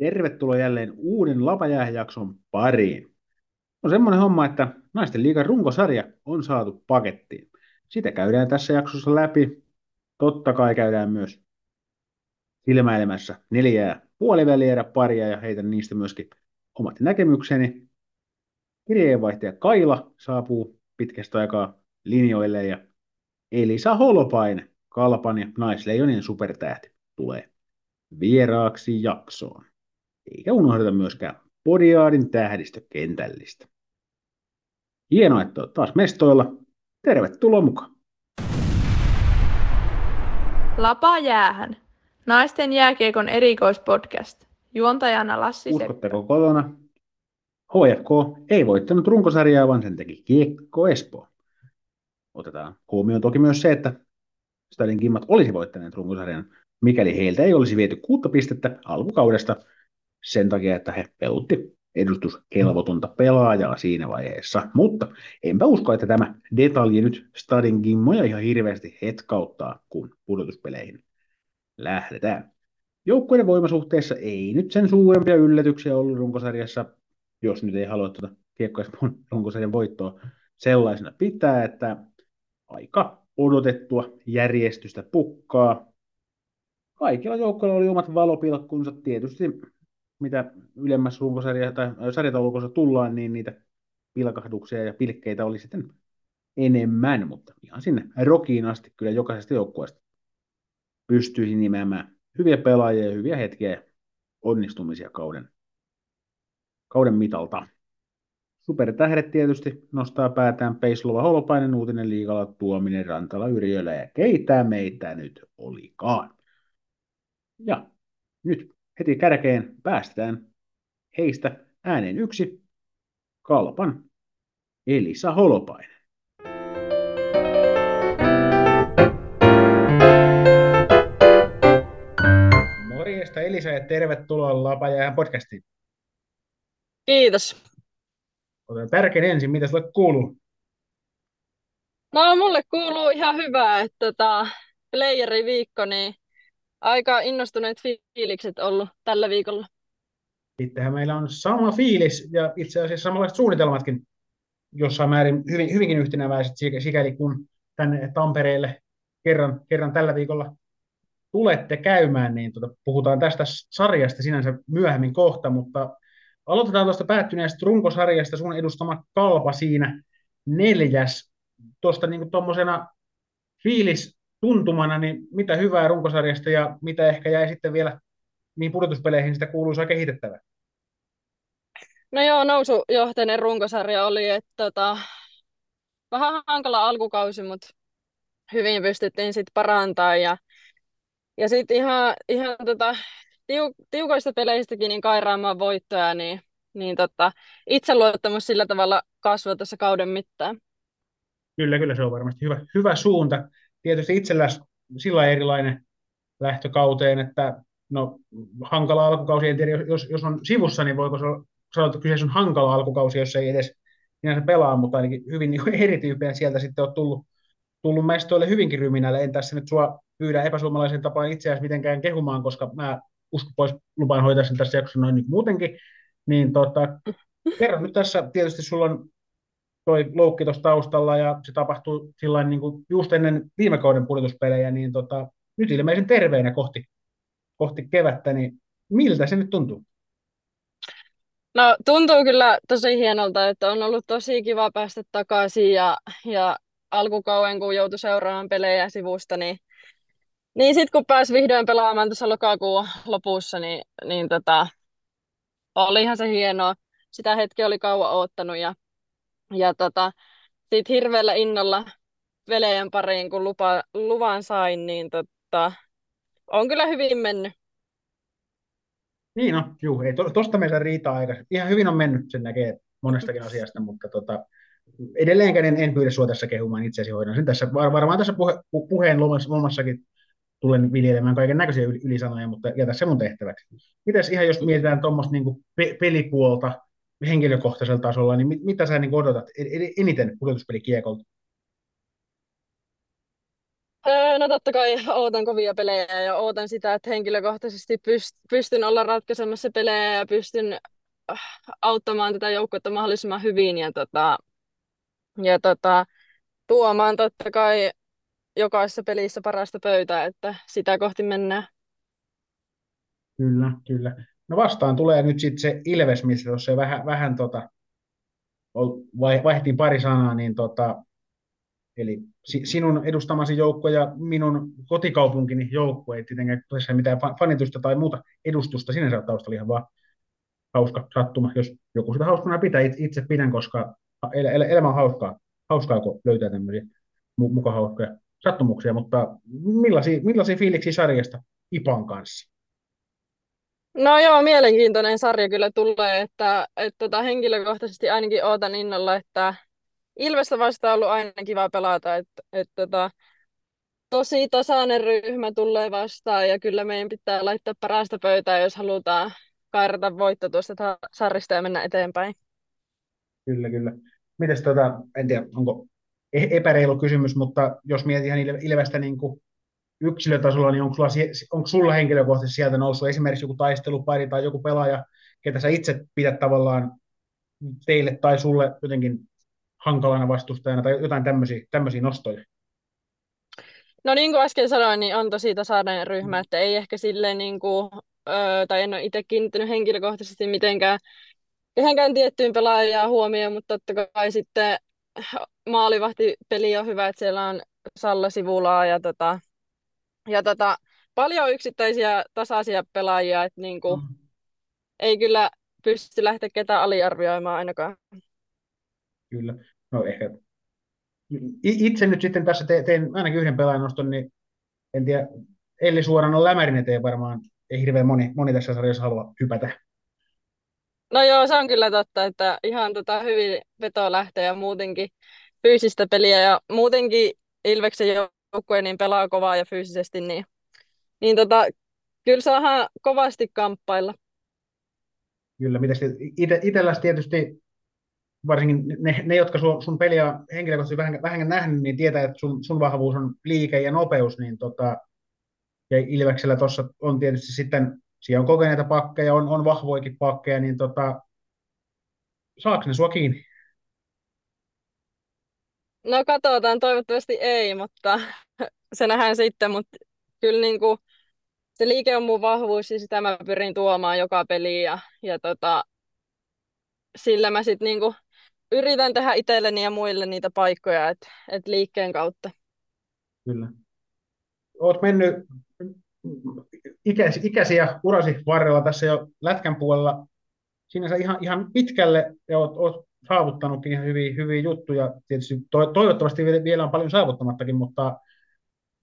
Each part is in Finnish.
Tervetuloa jälleen uuden Lapajääjakson pariin. On semmoinen homma, että naisten liigan runkosarja on saatu pakettiin. Sitä käydään tässä jaksossa läpi. Totta kai käydään myös silmäilemässä neljää puolivälierä paria ja heitän niistä myöskin omat näkemykseni. Kirjeenvaihtaja Kaila saapuu pitkästä aikaa linjoille ja Elisa Holopainen, Kalpan ja Naisleijonien supertähti, tulee vieraaksi jaksoon eikä unohdeta myöskään Podiaadin tähdistökentällistä. Hienoa, että olet taas mestoilla. Tervetuloa mukaan. Lapa jäähän. Naisten jääkiekon erikoispodcast. Juontajana Lassi Uskotteko kotona? HFK ei voittanut runkosarjaa, vaan sen teki Kiekko Espoo. Otetaan huomioon toki myös se, että Stadin Kimmat olisi voittaneet runkosarjan, mikäli heiltä ei olisi viety kuutta pistettä alkukaudesta – sen takia, että he pelutti edustuskelvotonta pelaajaa siinä vaiheessa. Mutta enpä usko, että tämä detalji nyt Stadin gimmoja ihan hirveästi hetkauttaa, kun pudotuspeleihin lähdetään. Joukkueiden voimasuhteessa ei nyt sen suurempia yllätyksiä ollut runkosarjassa, jos nyt ei halua tuota kiekkoespoon runkosarjan voittoa sellaisena pitää, että aika odotettua järjestystä pukkaa. Kaikilla joukkoilla oli omat valopilkkunsa. Tietysti mitä ylemmässä runkosarja tai sarjataulukossa tullaan, niin niitä pilkahduksia ja pilkkeitä oli sitten enemmän, mutta ihan sinne rokiin asti kyllä jokaisesta joukkueesta pystyisin nimeämään hyviä pelaajia ja hyviä hetkiä ja onnistumisia kauden, kauden mitalta. Supertähdet tietysti nostaa päätään Peislova Holopainen, Uutinen Liigala, Tuominen, Rantala, Yrjölä ja keitä meitä nyt olikaan. Ja nyt heti kärkeen päästään heistä ääneen yksi Kalpan Elisa Holopainen. Morjesta Elisa ja tervetuloa Lapajään podcastiin. Kiitos. Otetaan tärkein ensin, mitä sulle kuuluu? No mulle kuuluu ihan hyvää, että tota, playeri-viikko, niin aika innostuneet fiilikset ollut tällä viikolla. Sittenhän meillä on sama fiilis ja itse asiassa samanlaiset suunnitelmatkin jossain määrin hyvin, hyvinkin yhtenäväiset sikäli kun tänne Tampereelle kerran, kerran tällä viikolla tulette käymään, niin tuota, puhutaan tästä sarjasta sinänsä myöhemmin kohta, mutta aloitetaan tuosta päättyneestä runkosarjasta, sun edustama kalpa siinä neljäs, tuosta niin tuommoisena fiilis tuntumana, niin mitä hyvää runkosarjasta ja mitä ehkä jäi sitten vielä niin pudotuspeleihin sitä kuuluisaa kehitettävää? No joo, nousujohteinen runkosarja oli, että tota, vähän hankala alkukausi, mutta hyvin pystyttiin sitten parantaa ja, ja sitten ihan, ihan tota, tiu, tiukoista peleistäkin niin kairaamaan voittoja, niin, niin tota, itseluottamus sillä tavalla kasvoi tässä kauden mittaan. Kyllä, kyllä se on varmasti hyvä, hyvä suunta tietysti itsellä sillä erilainen lähtökauteen, että no hankala alkukausi, en tiedä, jos, jos on sivussa, niin voiko sanoa, että kyseessä on hankala alkukausi, jos ei edes sinänsä pelaa, mutta ainakin hyvin niin erityyppinen sieltä sitten on tullut, tullut mestoille hyvinkin ryminälle. En tässä nyt sua pyydä epäsuomalaisen tapaan itseäsi mitenkään kehumaan, koska mä usko pois lupaan hoitaa sen tässä jaksossa noin niin muutenkin. Niin tota, kerro nyt tässä, tietysti sulla on toi loukki tuossa taustalla ja se tapahtui sillä niin kuin just ennen viime kauden pudotuspelejä, niin tota, nyt ilmeisen terveenä kohti, kohti kevättä, niin miltä se nyt tuntuu? No tuntuu kyllä tosi hienolta, että on ollut tosi kiva päästä takaisin ja, ja alkukauden kun joutui seuraamaan pelejä sivusta, niin, niin sitten kun pääsi vihdoin pelaamaan tuossa lokakuun lopussa, niin, niin tota, olihan se hienoa. Sitä hetkeä oli kauan oottanut ja ja tota, sitten hirveällä innolla veljen pariin, kun lupa, luvan sain, niin tota, on kyllä hyvin mennyt. Niin no, juu, ei to, tosta meillä riitaa aika. Ihan hyvin on mennyt, sen näkee monestakin asiasta, mutta tota, edelleenkään en, en pyydä sinua tässä kehumaan itseäsi hoidan sen tässä. Var, varmaan tässä puhe, puheen lomassakin tulen viljelemään kaiken näköisiä ylisanoja, mutta jätä se mun tehtäväksi. Mites ihan jos mietitään tuommoista niin pe- pelipuolta, henkilökohtaisella tasolla, niin mit, mitä sä niin odotat eniten pudotuspelikiekolta? Öö, no totta kai ootan kovia pelejä ja ootan sitä, että henkilökohtaisesti pyst- pystyn olla ratkaisemassa pelejä ja pystyn äh, auttamaan tätä joukkuetta mahdollisimman hyvin ja, tota, ja tota, tuomaan totta kai jokaisessa pelissä parasta pöytää, että sitä kohti mennään. Kyllä, kyllä. No vastaan tulee nyt sitten se Ilves, missä tuossa vähän, vähän tota, vaihtiin pari sanaa, niin tota, eli sinun edustamasi joukko ja minun kotikaupunkini joukko, ei tietenkään tässä mitään fanitusta tai muuta edustusta sinänsä taustalla ihan vaan hauska sattuma, jos joku sitä hauskana pitää, itse pidän, koska el- el- elämä on hauskaa, hauskaa kun löytää tämmöisiä muka hauskoja sattumuksia, mutta millaisia, millaisia fiiliksiä sarjasta Ipan kanssa? No joo, mielenkiintoinen sarja kyllä tulee, että, että tota, henkilökohtaisesti ainakin ootan innolla, että Ilvestä vastaan on ollut aina kiva pelata, että, että tota, tosi tasainen ryhmä tulee vastaan ja kyllä meidän pitää laittaa parasta pöytää, jos halutaan kairata voitto tuosta sarjasta ja mennä eteenpäin. Kyllä, kyllä. Mites tota, en tiedä, onko e- epäreilu kysymys, mutta jos mietit ihan Ilvestä niin kuin yksilötasolla, niin onko sulla, onko sulla henkilökohtaisesti sieltä noussut esimerkiksi joku taistelupari tai joku pelaaja, ketä sä itse pidät tavallaan teille tai sulle jotenkin hankalana vastustajana tai jotain tämmöisiä, tämmöisiä nostoja? No niin kuin äsken sanoin, niin on tosi tasainen ryhmä, että ei ehkä silleen niin kuin, öö, tai en ole itse kiinnittänyt henkilökohtaisesti mitenkään kehenkään tiettyyn pelaajaan huomioon, mutta totta kai sitten maalivahtipeli on hyvä, että siellä on Salla Sivulaa ja, tota, ja tota, paljon yksittäisiä tasaisia pelaajia, että niin kuin, mm. ei kyllä pysty lähteä ketään aliarvioimaan ainakaan. Kyllä. No ehkä itse nyt sitten tässä te, tein ainakin yhden pelaajan noston, niin en tiedä, Elli suoraan on lämärin eteen varmaan ei hirveän moni, moni tässä sarjassa halua hypätä. No joo, se on kyllä totta, että ihan tota hyvin veto lähtee ja muutenkin fyysistä peliä ja muutenkin Ilveksen joukkue niin pelaa kovaa ja fyysisesti, niin, niin tota, kyllä saadaan kovasti kamppailla. Kyllä, mitä ite, tietysti varsinkin ne, ne jotka sun, sun peliä henkilökohtaisesti vähän, vähän nähnyt, niin tietää, että sun, sun vahvuus on liike ja nopeus, niin tota, ja Ilveksellä tuossa on tietysti sitten, siellä on kokeneita pakkeja, on, on vahvoikin pakkeja, niin tota, saako ne sua kiinni? No katsotaan, toivottavasti ei, mutta se nähdään sitten, mutta kyllä niin kuin, se liike on mun vahvuus ja sitä mä pyrin tuomaan joka peliin ja, ja tota, sillä mä sitten niin yritän tehdä itselleni ja muille niitä paikkoja, että et liikkeen kautta. Kyllä. Olet mennyt ikäsi, ikäisiä urasi varrella tässä jo lätkän puolella sinänsä ihan, ihan pitkälle ja olet, olet saavuttanutkin ihan hyviä, hyviä juttuja. Tietysti to, toivottavasti vielä on paljon saavuttamattakin, mutta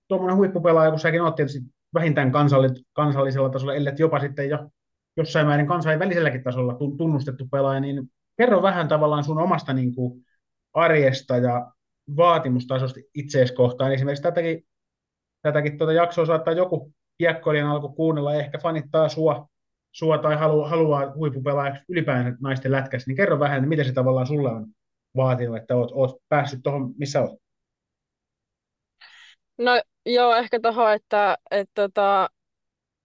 tuommoinen huippupelaaja, kun säkin olet tietysti vähintään kansallis, kansallisella tasolla, ellei jopa sitten jo jossain määrin kansainväliselläkin tasolla tunnustettu pelaaja, niin kerro vähän tavallaan sun omasta niin kuin, arjesta ja vaatimustasosta itseesi kohtaan. Esimerkiksi tätäkin, tätäkin tuota jaksoa saattaa joku kiekkoilijan alku kuunnella, ehkä fanittaa sua, sua tai haluaa, haluaa huippupelaajaksi ylipäänsä naisten lätkässä, niin kerro vähän, että miten se tavallaan sulle on vaatinut, että oot, oot päässyt tuohon, missä oot? No joo, ehkä tuohon, että, että tota,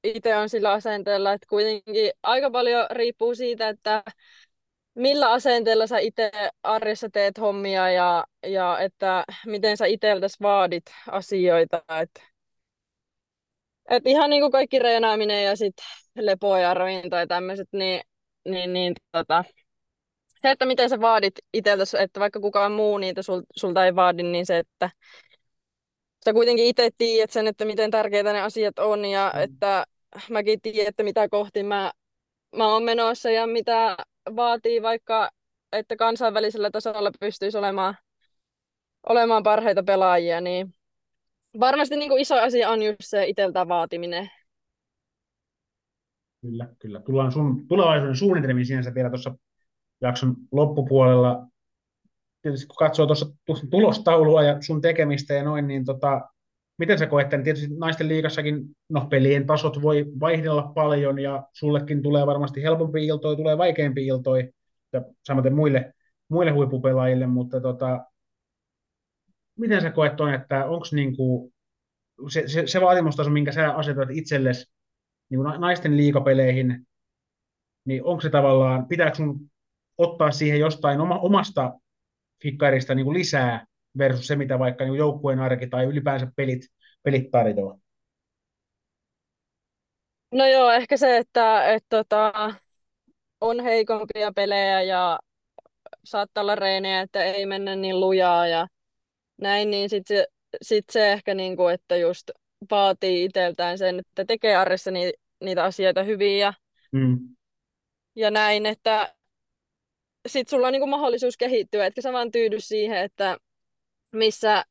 itse on sillä asenteella, että kuitenkin aika paljon riippuu siitä, että millä asenteella sä itse arjessa teet hommia ja, ja että miten sä itseltäsi vaadit asioita. Et, et ihan niin kuin kaikki reenaaminen ja sit lepo ja ravinto ja tämmöiset, niin, niin, niin tota, se, että miten sä vaadit itseltäsi, että vaikka kukaan muu niitä sul, sulta ei vaadi, niin se, että sä kuitenkin itse tiedät sen, että miten tärkeitä ne asiat on ja mm. että mäkin tiedän, että mitä kohti mä, mä oon menossa ja mitä vaatii vaikka, että kansainvälisellä tasolla pystyisi olemaan, olemaan parhaita pelaajia, niin varmasti niin kuin iso asia on just se itseltä vaatiminen. Kyllä, kyllä. Tullaan sun tulevaisuuden suunnitelmiin sinänsä vielä tuossa jakson loppupuolella. Tietysti kun katsoo tuossa tulostaulua ja sun tekemistä ja noin, niin tota, miten sä koet tämän? Tietysti naisten liigassakin no, pelien tasot voi vaihdella paljon ja sullekin tulee varmasti helpompi iltoi, tulee vaikeampi iltoi ja samaten muille, muille huippupelaajille, mutta tota, miten sä koet ton, että onko niinku, se, se, se vaatimustaso, minkä sä asetat itsellesi niin kuin naisten liikapeleihin, niin onko se tavallaan, pitääkö sun ottaa siihen jostain oma, omasta fikkarista niin kuin lisää versus se, mitä vaikka niin joukkueen arki tai ylipäänsä pelit, pelit tarjoaa? No joo, ehkä se, että et, tota, on heikompia pelejä ja saattaa olla reenejä, että ei mennä niin lujaa ja näin, niin sitten se, sit se ehkä, niinku, että just vaatii itseltään sen, että tekee arjessa ni, niitä asioita hyvin ja, Mm. ja näin, että sitten sulla on niinku mahdollisuus kehittyä, etkä sä vaan tyydy siihen, että missä,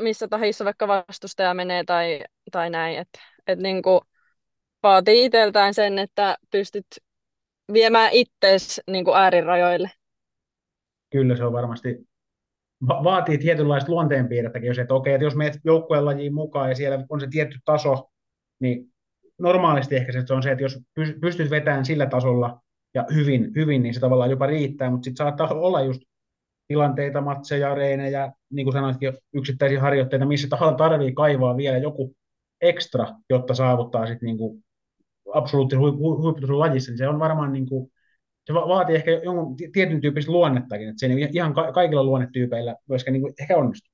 missä tahissa vaikka vastustaja menee tai, tai näin, että et niinku vaatii itseltään sen, että pystyt viemään ittees niinku äärirajoille. Kyllä se on varmasti, va- vaatii tietynlaista luonteenpiirrettäkin, jos et okei, että jos menet joukkueen lajiin mukaan ja siellä on se tietty taso, niin normaalisti ehkä se on se, että jos py- pystyt vetämään sillä tasolla ja hyvin, hyvin niin se tavallaan jopa riittää, mutta sitten saattaa olla just tilanteita, matseja, reenejä, niin kuin sanoitkin, yksittäisiä harjoitteita, missä tahansa tarvii kaivaa vielä joku ekstra, jotta saavuttaa sitten niin kuin absoluuttisen hui- hui- huipputason lajissa, niin se on varmaan niin kuin, se va- vaatii ehkä jonkun ti- tietyn tyyppistä luonnettakin, että se ei ihan ka- kaikilla luonnetyypeillä myöskään niin kuin ehkä onnistu.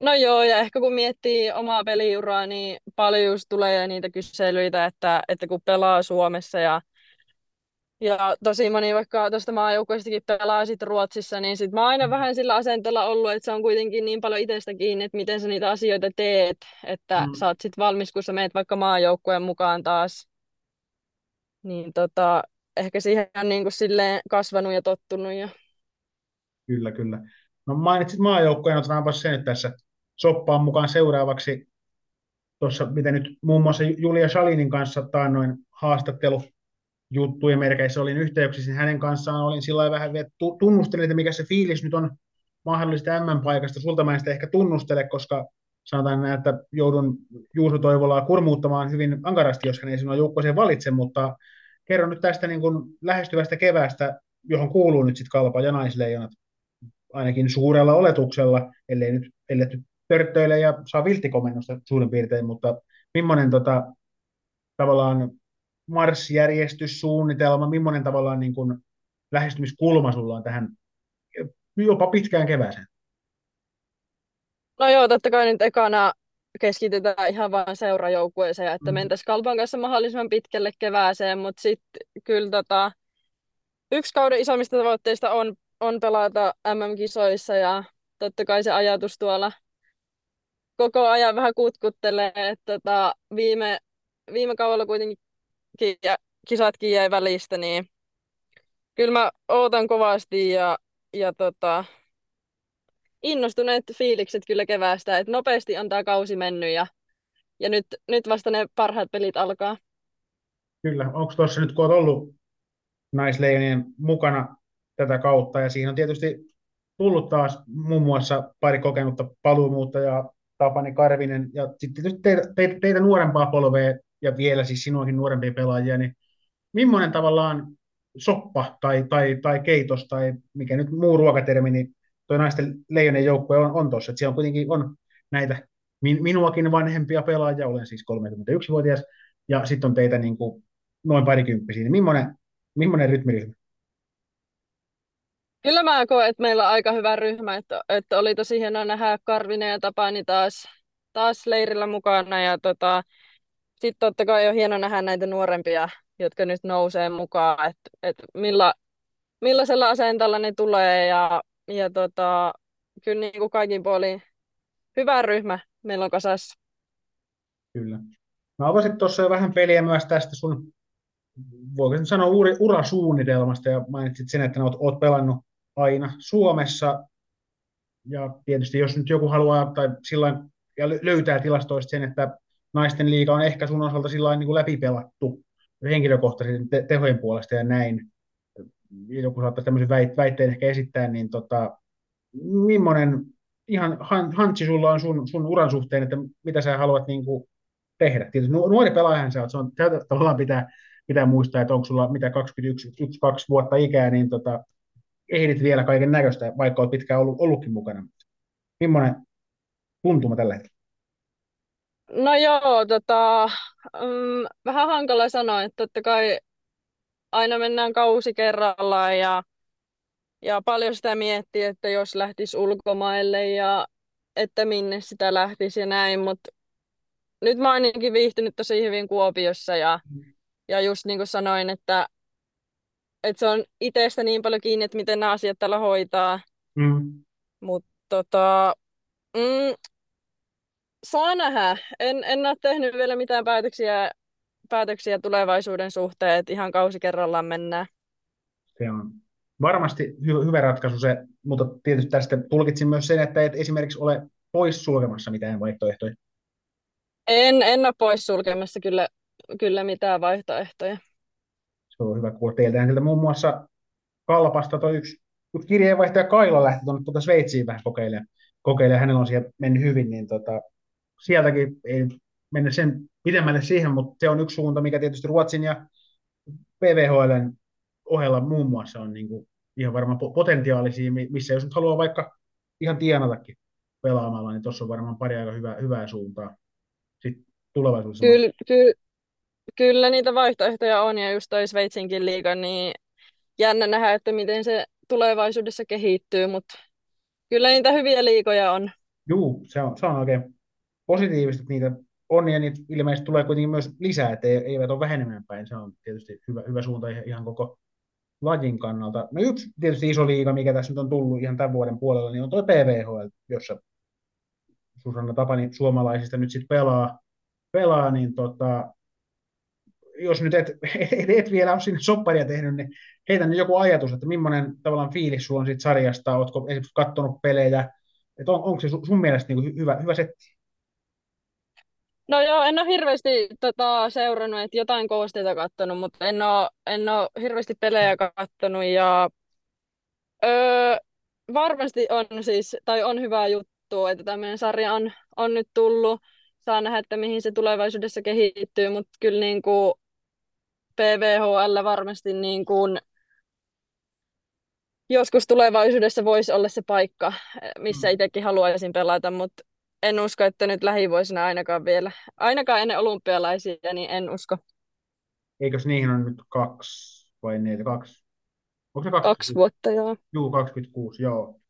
No joo, ja ehkä kun miettii omaa peliuraa, niin paljon just tulee niitä kyselyitä, että, että kun pelaa Suomessa ja, ja tosi moni vaikka tuosta maajoukkueestakin pelaa sit Ruotsissa, niin sit mä oon aina vähän sillä asenteella ollut, että se on kuitenkin niin paljon itsestä kiinni, että miten sä niitä asioita teet, että Mm. sä oot sit valmis, kun sä meet vaikka maajoukkueen mukaan taas. Niin tota, ehkä siihen on niin kuin silleen kasvanut ja tottunut. Ja... Kyllä, kyllä. No mainitsit maajoukkojen, otetaanpa se nyt tässä soppaan mukaan seuraavaksi. Tuossa, mitä nyt muun muassa Julia Salinin kanssa taannoin haastattelu juttujen merkeissä olin yhteyksissä, niin hänen kanssaan olin sillä vähän, tu- tunnustelin, että mikä se fiilis nyt on mahdollista M-paikasta. Sulta mä en sitä ehkä tunnustele, koska sanotaan näin, että joudun Juuso Toivolaa kurmuuttamaan hyvin ankarasti, jos hän ei sinua joukkueeseen valitse, mutta kerron nyt tästä niin kuin lähestyvästä keväästä, johon kuuluu nyt sitten Kalpa ja naisleijonat ainakin suurella oletuksella, ellei nyt, ellei nyt ja saa vilttikomennosta suurin piirtein, mutta millainen tota, tavallaan marssijärjestyssuunnitelma, millainen tavallaan niin kuin lähestymiskulma sulla on tähän jopa pitkään kevääseen? No joo, totta kai nyt ekana keskitytään ihan vain seurajoukkueeseen, että Mm. mentäisiin Kalpan kanssa mahdollisimman pitkälle kevääseen, mutta sitten kyllä tota, yksi kauden isommista tavoitteista on, on pelata MM-kisoissa ja totta kai se ajatus tuolla koko ajan vähän kutkuttelee, että tota, viime, viime kaudella kuitenkin ki- ja kisatkin jäi välistä, niin kyllä mä ootan kovasti ja, ja tota, innostuneet fiilikset kyllä keväästä, että nopeasti on tää kausi mennyt ja, ja nyt, nyt vasta ne parhaat pelit alkaa. Kyllä, onko tuossa nyt, kun olet ollut naisleijonien mukana tätä kautta, ja siinä on tietysti tullut taas muun muassa pari kokenutta paluumuuttajaa, Tapani Karvinen, ja sitten tietysti teitä, teitä, teitä nuorempaa polvea, ja vielä siis sinuakin nuorempia pelaajia, niin millainen tavallaan soppa tai, tai, tai keitos tai mikä nyt muu ruokatermi, niin tuo naisten leijonien joukkue on, on tuossa. Siellä on kuitenkin on näitä min, minuakin vanhempia pelaajia, olen siis 31-vuotias, ja sitten on teitä niin kuin noin parikymppisiä. Niin millainen, millainen rytmiryhmä? Kyllä mä koen, että meillä on aika hyvä ryhmä, että, että oli tosi hienoa nähdä Karvinen ja Tapani taas, taas leirillä mukana ja tota, sitten totta kai on hieno nähdä näitä nuorempia, jotka nyt nousee mukaan, että, että milla, millaisella asenteella ne tulee ja, ja tota, kyllä niin kuin kaikin puolin hyvä ryhmä meillä on kasassa. Kyllä. Mä avasit tuossa jo vähän peliä myös tästä sun, voiko nyt sanoa, uri, urasuunnitelmasta, ja mainitsit sen, että oot, oot pelannut aina Suomessa, ja tietysti jos nyt joku haluaa, tai sillain, ja löytää tilastoista sen, että naisten liiga on ehkä sun osalta sillä niin läpipelattu henkilökohtaisesti te- tehojen puolesta ja näin, joku saattaa tämmöisen väit- väitteen ehkä esittää, niin tota, millainen ihan han, hantsi sulla on sun, sun uran suhteen, että mitä sä haluat niin kuin tehdä. Tietysti nuori pelaajahan sä oot, se on, tavallaan pitää, pitää muistaa, että onko sulla mitä 21, 1, 2 vuotta ikää, niin tota, ehdit vielä kaiken näköistä, vaikka olet pitkään ollut, ollutkin mukana. Millainen tuntuma tällä hetkellä? No joo, tota, mm, vähän hankala sanoa, että totta kai aina mennään kausi kerrallaan ja, ja paljon sitä miettii, että jos lähtisi ulkomaille ja että minne sitä lähtisi ja näin, mutta nyt mä oon ainakin viihtynyt tosi hyvin Kuopiossa ja, ja just niin kuin sanoin, että, että se on itsestä niin paljon kiinni, että miten nämä asiat täällä hoitaa, Mm. mutta tota, mm, saa nähdä. En, en ole tehnyt vielä mitään päätöksiä, päätöksiä tulevaisuuden suhteen, että ihan kausi kerrallaan mennään. Se on varmasti hy- hyvä ratkaisu se, mutta tietysti tästä tulkitsin myös sen, että et esimerkiksi ole pois sulkemassa mitään vaihtoehtoja. En, en ole pois sulkemassa kyllä, kyllä mitään vaihtoehtoja. Se on hyvä kuulla teiltä. Sieltä muun muassa Kalpasta toi yksi, yksi kirjeenvaihtaja Kaila lähti tuonne tuota Sveitsiin vähän kokeilemaan. kokeilemaan. Hänellä on siellä mennyt hyvin, niin tota, sieltäkin ei mennä sen pidemmälle siihen, mutta se on yksi suunta, mikä tietysti Ruotsin ja PVHLn ohella muun muassa on niin kuin ihan varmaan potentiaalisia, missä jos nyt haluaa vaikka ihan tienatakin pelaamalla, niin tuossa on varmaan pari aika hyvää, hyvää suuntaa sitten tulevaisuudessa. Kyllä, kyllä, kyllä niitä vaihtoehtoja on, ja just toi Sveitsinkin liiga, niin jännä nähdä, että miten se tulevaisuudessa kehittyy, mutta kyllä niitä hyviä liikoja on. Juu, se on, se on oikein positiivista, että niitä on, ja niitä ilmeisesti tulee kuitenkin myös lisää, että eivät ole vähenemään päin. Se on tietysti hyvä, hyvä suunta ihan koko lajin kannalta. No yksi tietysti iso liiga, mikä tässä nyt on tullut ihan tämän vuoden puolella, niin on tuo PVHL, jossa Susanna Tapani suomalaisista nyt sitten pelaa, pelaa, niin tota, jos nyt et, et, et vielä ole sinne sopparia tehnyt, niin heitä nyt joku ajatus, että millainen tavallaan fiilis sulla on siitä sarjasta, oletko esimerkiksi katsonut pelejä, että on, onko se sun mielestä niin hyvä, hyvä setti? No joo, en ole hirveästi tota, seurannut, että jotain koosteita katsonut, mutta en ole, en ole hirveästi pelejä katsonut ja öö, varmasti on siis, tai on hyvä juttu, että tämmöinen sarja on, on nyt tullut. Saa nähdä, että mihin se tulevaisuudessa kehittyy, mutta kyllä niin kuin PVHL varmasti niin kuin joskus tulevaisuudessa voisi olla se paikka, missä mm. itsekin haluaisin pelata, mutta en usko, että nyt lähivuosina ainakaan vielä, ainakaan ennen olympialaisia, niin en usko. Eikös niihin on nyt kaksi vai neljä, kaksi? Onko se kaksi? Kaksi vuotta, joo. Juu, 26, joo.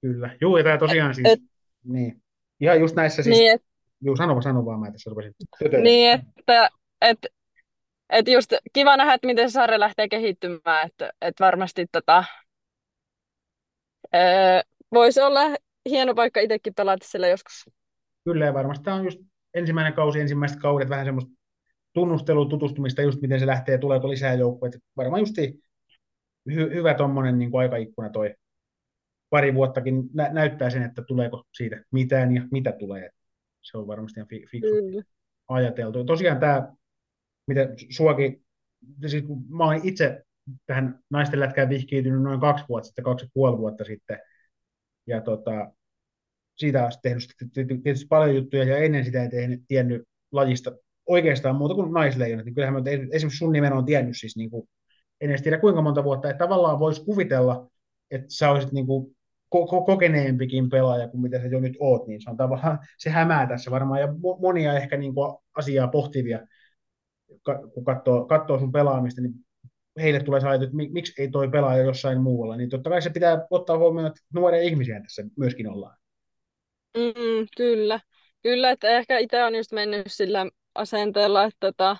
Kyllä. Juu, ja tämä tosiaan siis, et, niin. Ihan just näissä siis, niin, et, juu, sano, sano vaan, mä tässä rupesin Niin, että, että et just kiva nähdä, että miten se sarja lähtee kehittymään, että, että varmasti tota, voisi olla hieno paikka itsekin pelata sillä joskus. Kyllä, ja varmasti tämä on just ensimmäinen kausi, ensimmäiset kaudet, vähän semmoista tunnustelua, tutustumista, just miten se lähtee, tuleeko lisää joukkueita. Varmaan just hy- hyvä tuommoinen niin aikaikkuna toi pari vuottakin nä- näyttää sen, että tuleeko siitä mitään ja mitä tulee. Se on varmasti ihan fi- fiksu ajateltu. Tosiaan tämä, mitä suakin, siis mä olen itse tähän naisten lätkään vihkiytynyt noin kaksi vuotta sitten, kaksi ja puoli vuotta sitten, ja tota, siitä on tehnyt tietysti paljon juttuja, ja ennen sitä en tehnyt, tiennyt lajista oikeastaan muuta kuin naisleijonat, niin kyllähän mä esimerkiksi sun nimen on tiennyt siis niin kuin, en edes tiedä kuinka monta vuotta, että tavallaan voisi kuvitella, että sä olisit niin kuin ko- kokeneempikin pelaaja kuin mitä sä jo nyt oot, niin se on tavallaan, se hämää tässä varmaan, ja monia ehkä niin kuin asiaa pohtivia, kun katsoo, katsoo sun pelaamista, niin heille tulee se että miksi ei toi pelaaja jossain muualla, niin totta kai se pitää ottaa huomioon, että nuoria ihmisiä tässä myöskin ollaan. Mm, kyllä, kyllä, että ehkä itse on just mennyt sillä asenteella, että tota,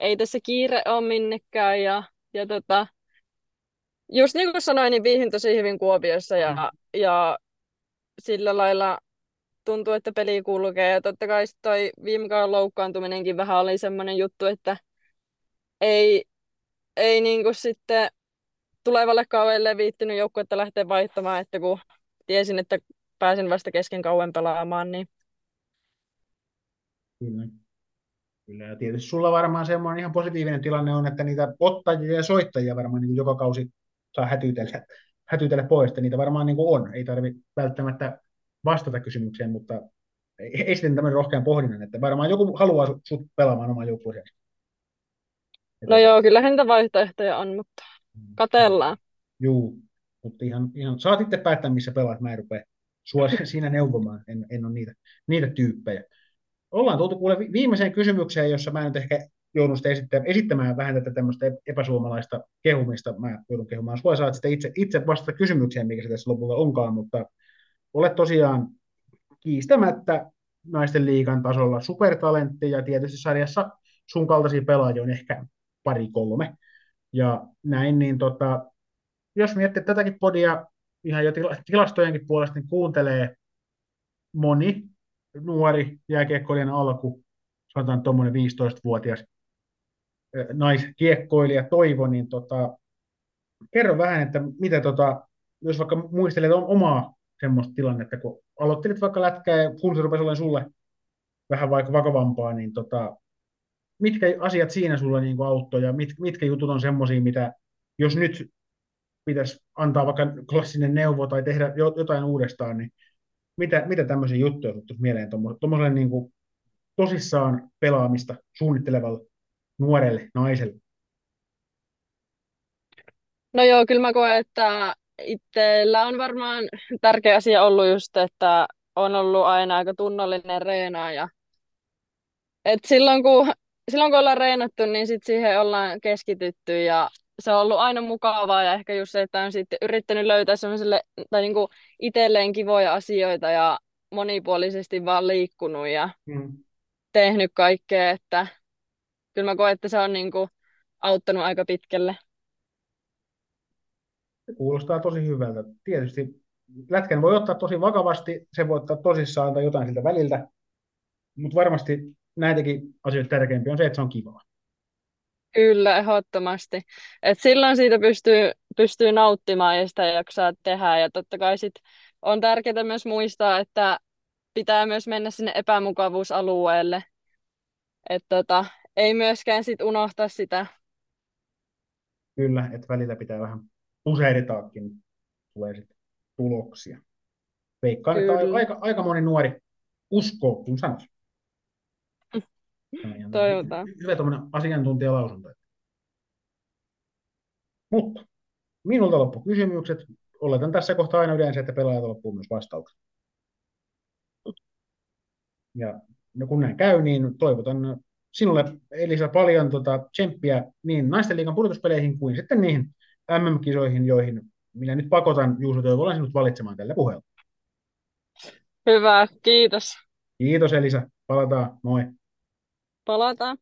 ei tässä kiire ole minnekään ja, ja tota, just niin kuin sanoin, niin viihdyn tosi hyvin Kuopiossa ja, mm. ja sillä lailla tuntuu, että peli kulkee. Ja totta kai toi viime kauden loukkaantuminenkin vähän oli semmoinen juttu, että ei, ei niin kuin sitten tulevalle kaudelle viittynyt joukkuetta lähteä vaihtamaan, että kun tiesin, että pääsin vasta kesken kauan pelaamaan, niin Kyllä. Kyllä, ja tietysti sulla varmaan semmoinen ihan positiivinen tilanne on, että niitä ottajia ja soittajia varmaan niin joka kausi saa hätyytellä, hätyytellä pois, että niitä varmaan niin kuin on. Ei tarvitse välttämättä vastata kysymykseen, mutta ei sitten tämmöinen rohkean pohdinnan, että varmaan joku haluaa sut pelaamaan oman joukkueeseen. No joo, kyllä niitä vaihtoehtoja on, mutta katellaan. Juu, mutta ihan, ihan saat itse päättää, missä pelaat, mä en rupea sua siinä neuvomaan, en, en ole niitä, niitä tyyppejä. ollaan tultu kuule viimeiseen kysymykseen, jossa mä nyt ehkä joudun esittämään, esittämään vähän tätä tämmöistä epäsuomalaista kehumista. Mä joudun kehumaan sua, saat sitten itse, itse vastata kysymykseen, mikä se tässä lopulta onkaan, mutta olet tosiaan kiistämättä naisten liigan tasolla supertalentti ja tietysti sarjassa sun kaltaisia pelaajia on ehkä pari kolme. Ja näin, niin tota, jos miettii tätäkin podia ihan jo tilastojenkin puolesta, niin kuuntelee moni nuori jääkiekkoilijan alku, sanotaan tuommoinen 15-vuotias naiskiekkoilija Toivo, niin tota, kerro vähän, että mitä tota, jos vaikka muistelet omaa semmoista tilannetta, kun aloittelit vaikka lätkää ja kun se rupesi olemaan sulle vähän vaikka vakavampaa, niin tota, mitkä asiat siinä sulle niin auttoi ja mit, mitkä jutut on semmoisia, mitä jos nyt pitäisi antaa vaikka klassinen neuvo tai tehdä jotain uudestaan, niin mitä, mitä tämmöisiä juttuja tuttuisi mieleen tuommoiselle niin tosissaan pelaamista suunnittelevalle nuorelle naiselle? No joo, kyllä mä koen, että itsellä on varmaan tärkeä asia ollut just, että on ollut aina aika tunnollinen reenaaja. Et silloin, kun, silloin kun ollaan reenattu, niin sit siihen ollaan keskitytty ja se on ollut aina mukavaa ja ehkä just se, että on sitten yrittänyt löytää semmoiselle tai niinku itselleen kivoja asioita ja monipuolisesti vaan liikkunut ja hmm. tehnyt kaikkea, että kyllä mä koen, että se on niinku auttanut aika pitkälle. Se kuulostaa tosi hyvältä. Tietysti lätkän voi ottaa tosi vakavasti, se voi ottaa tosissaan tai jotain siltä väliltä, mutta varmasti näitäkin asioita tärkeämpi on se, että se on kivaa. Kyllä, ehdottomasti. Et silloin siitä pystyy, pystyy nauttimaan ja sitä jaksaa tehdä. Ja totta kai sit on tärkeää myös muistaa, että pitää myös mennä sinne epämukavuusalueelle. Että tota, ei myöskään sit unohtaa sitä. Kyllä, että välillä pitää vähän puseeritaakin, tulee sitten tuloksia. Veikkaan, että aika, aika moni nuori uskoo, kun sanoisi. Toivotaan. Hyvä tuommoinen asiantuntijalausunto. Mutta minulta loppu kysymykset. Oletan tässä kohtaa aina yleensä, että pelaajat loppuu myös vastaukset. Ja no kun näin käy, niin toivotan sinulle Elisa paljon tota, tsemppiä niin naisten liigan pudotuspeleihin kuin sitten niihin MM-kisoihin, joihin minä nyt pakotan Juuso Toivolan sinut valitsemaan tällä puheella. Hyvä, kiitos. Kiitos Elisa, palataan, moi. Palataan.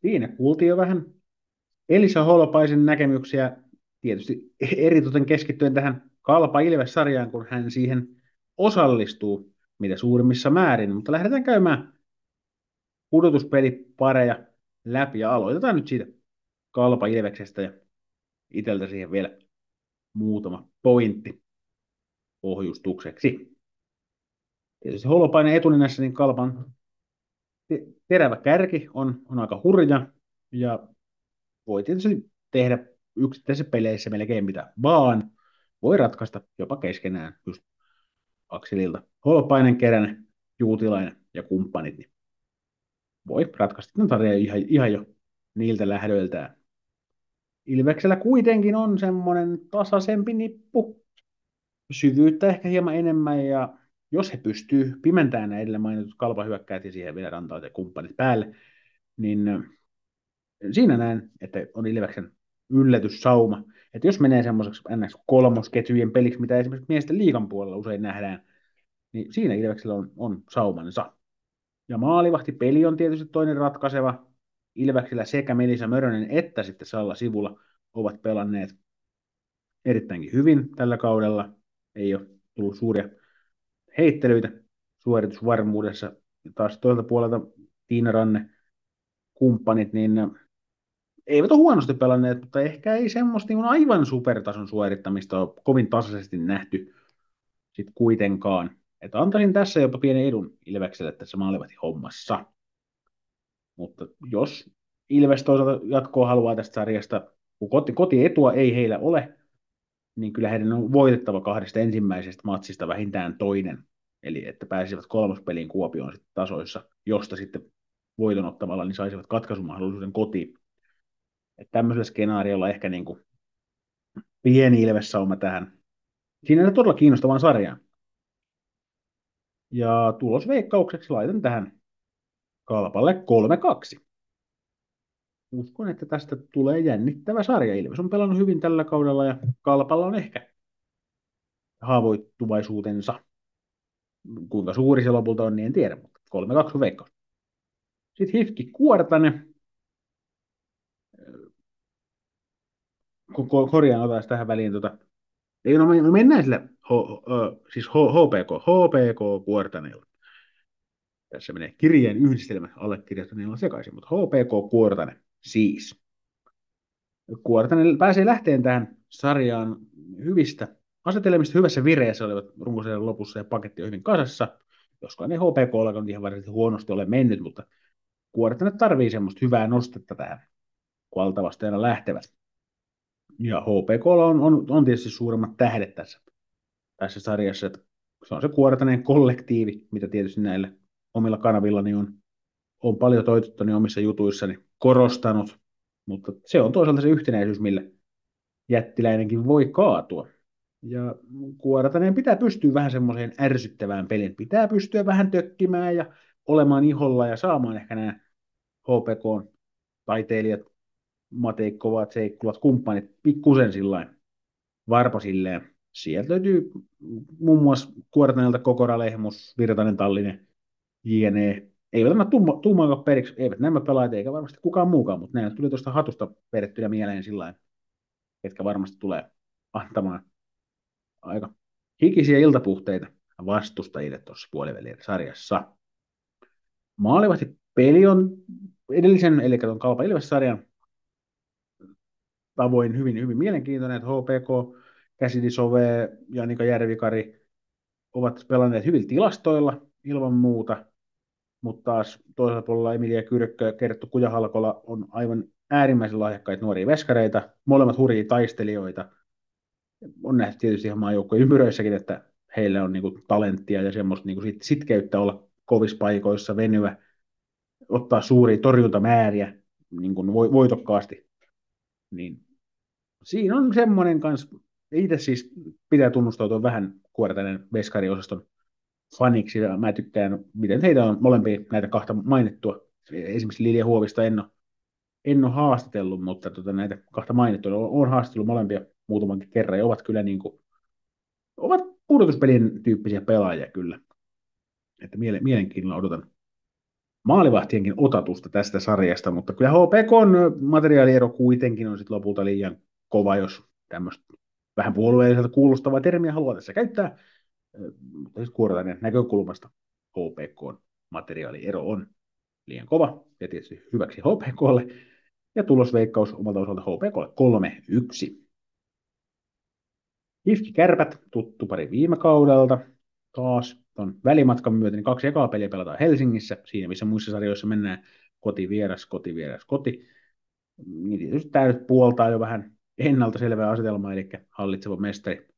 Siinä kuultiin jo vähän Elisa Holopaisen näkemyksiä, tietysti eritoten keskittyen tähän Kalpa Ilves-sarjaan, kun hän siihen osallistuu mitä suurimmissa määrin, mutta lähdetään käymään pudotuspelipareja läpi ja aloitetaan nyt siitä Kalpa Ilveksestä ja iteltä siihen vielä muutama pointti pohjustukseksi. Tietysti Holopainen etuninässä, niin Kalpan terävä kärki on, on aika hurja ja voi tietysti tehdä yksittäisissä peleissä melkein mitä vaan. Voi ratkaista jopa keskenään just Akselilta. Holopainen, Keränen, Juutilainen ja kumppanit. Niin voi ratkaista tämän tarjoa ihan, ihan jo niiltä lähdöiltään. Ilveksellä kuitenkin on semmoinen tasaisempi nippu, syvyyttä ehkä hieman enemmän ja jos he pystyy pimentämään nämä edellä mainitut kalpahyökkäät ja siihen vielä rantaa ja kumppanit päälle, niin siinä näen, että on Ilveksen yllätyssauma. Että jos menee semmoiseksi ns. kolmosketjujen peliksi, mitä esimerkiksi miesten liikan puolella usein nähdään, niin siinä Ilveksellä on, on saumansa. Ja maalivahti peli on tietysti toinen ratkaiseva. Ilveksellä sekä Melisa Mörönen että sitten Salla Sivulla ovat pelanneet erittäinkin hyvin tällä kaudella. Ei ole tullut suuria heittelyitä suoritusvarmuudessa. Taas toilta puolelta Tiina Ranne, kumppanit, niin eivät ole huonosti pelanneet, mutta ehkä ei semmoista niin aivan supertason suorittamista ole kovin tasaisesti nähty sit kuitenkaan. Että antaisin tässä jopa pienen edun Ilvekselle tässä maalivahti hommassa. Mutta jos Ilves toisaalta jatkoa haluaa tästä sarjasta, kun koti, kotietua ei heillä ole, niin kyllä heidän on voitettava kahdesta ensimmäisestä matsista vähintään toinen. Eli että pääsisivät kolmospeliin Kuopioon sitten tasoissa, josta sitten voiton ottamalla niin saisivat katkaisumahdollisuuden kotiin. Että tämmöisellä skenaariolla ehkä niin kuin pieni ilvessauma tähän. Siinä on todella kiinnostavaan sarjaan. Ja tulosveikkaukseksi laitan tähän kalpalle 3-2. Uskon, että tästä tulee jännittävä sarja. Ilves on pelannut hyvin tällä kaudella ja kalpalla on ehkä haavoittuvaisuutensa. Kuinka suuri se lopulta on, niin en tiedä, mutta 3-2 veikkaus. Sitten Hifki Kuortanen. Korjaan otas tähän väliin. Tota. Ei, no, me mennään sille H, H, siis H, HPK, HPK Kuortaneella. Tässä menee kirjeen yhdistelmä allekirjoittaneilla sekaisin, mutta HPK Kuortanen siis. Kuortanen pääsee lähteen tähän sarjaan hyvistä asetelmista hyvässä vireessä olivat runkosarjan lopussa ja paketti on hyvin kasassa. Joskaan ei HPK ole ihan varsinaisesti huonosti ole mennyt, mutta Kuortanen tarvii semmoista hyvää nostetta tähän, kun altavastajana lähtevät. Ja HPK on, on, on tietysti suuremmat tähdet tässä, tässä sarjassa. Että se on se Kuortanen kollektiivi, mitä tietysti näillä omilla kanavillani on, on paljon toitottanut omissa jutuissani korostanut, mutta se on toisaalta se yhtenäisyys, millä jättiläinenkin voi kaatua. Ja Kuoratanen pitää pystyä vähän semmoiseen ärsyttävään pelin. Pitää pystyä vähän tökkimään ja olemaan iholla ja saamaan ehkä nämä HPK-taiteilijat, Mateikkovat, Seikkulat, kumppanit pikkusen sillä varpa silleen. Sieltä löytyy muun muassa Kuortanelta Kokora, Lehmus, Virtanen, Tallinen, JNE. Eivät nämä tumma, periksi, eivät nämä pelaajat eikä varmasti kukaan muukaan, mutta nämä tuli tuosta hatusta perettynä mieleen sillä ketkä varmasti tulee antamaan aika hikisiä iltapuhteita vastustajille tuossa puolivälien sarjassa. Maalivahti peli on edellisen, eli tuon Kalpa Ilves-sarjan tavoin hyvin, hyvin mielenkiintoinen, että HPK, Käsidi Sove ja Nika Järvikari ovat pelanneet hyvin tilastoilla ilman muuta, mutta taas toisella puolella Emilia Kyrkkö ja Kerttu Kujahalkola on aivan äärimmäisen lahjakkaita nuoria veskareita, molemmat hurjia taistelijoita. On nähty tietysti ihan maajoukkojen ympyröissäkin, että heillä on niinku talenttia ja semmoista niinku sit, sitkeyttä olla kovissa paikoissa, venyä, ottaa suuria torjuntamääriä niin kuin voitokkaasti. Niin siinä on semmoinen kanssa, itse siis pitää tunnustautua vähän kuortainen veskariosaston faniksi, ja mä tykkään, miten heitä on molempia näitä kahta mainittua. Esimerkiksi Lilja Huovista en ole, en ole haastatellut, mutta tota, näitä kahta mainittua, olen haastatellut molempia muutamankin kerran, ja ovat kyllä niin kuin, ovat pudotuspelin tyyppisiä pelaajia kyllä. Että mielenkiinnolla odotan maalivahtienkin otatusta tästä sarjasta, mutta kyllä HPK on materiaaliero kuitenkin on sitten lopulta liian kova, jos tämmöistä vähän puolueelliselta kuulostavaa termiä haluaa tässä käyttää. Mutta siis Kuoratainen näkökulmasta HPK materiaaliero on liian kova ja tietysti hyväksi HPKlle. Ja tulosveikkaus omalta osalta HPKlle 3-1. Hifki Kärpät, tuttu pari viime kaudelta. Taas tuon välimatkan myötä, niin kaksi ekaa peliä pelataan Helsingissä, siinä missä muissa sarjoissa mennään koti, vieras, koti, vieras, koti. Niin tietysti tämä nyt puoltaa jo vähän ennalta selvää asetelmaa, eli hallitseva mestari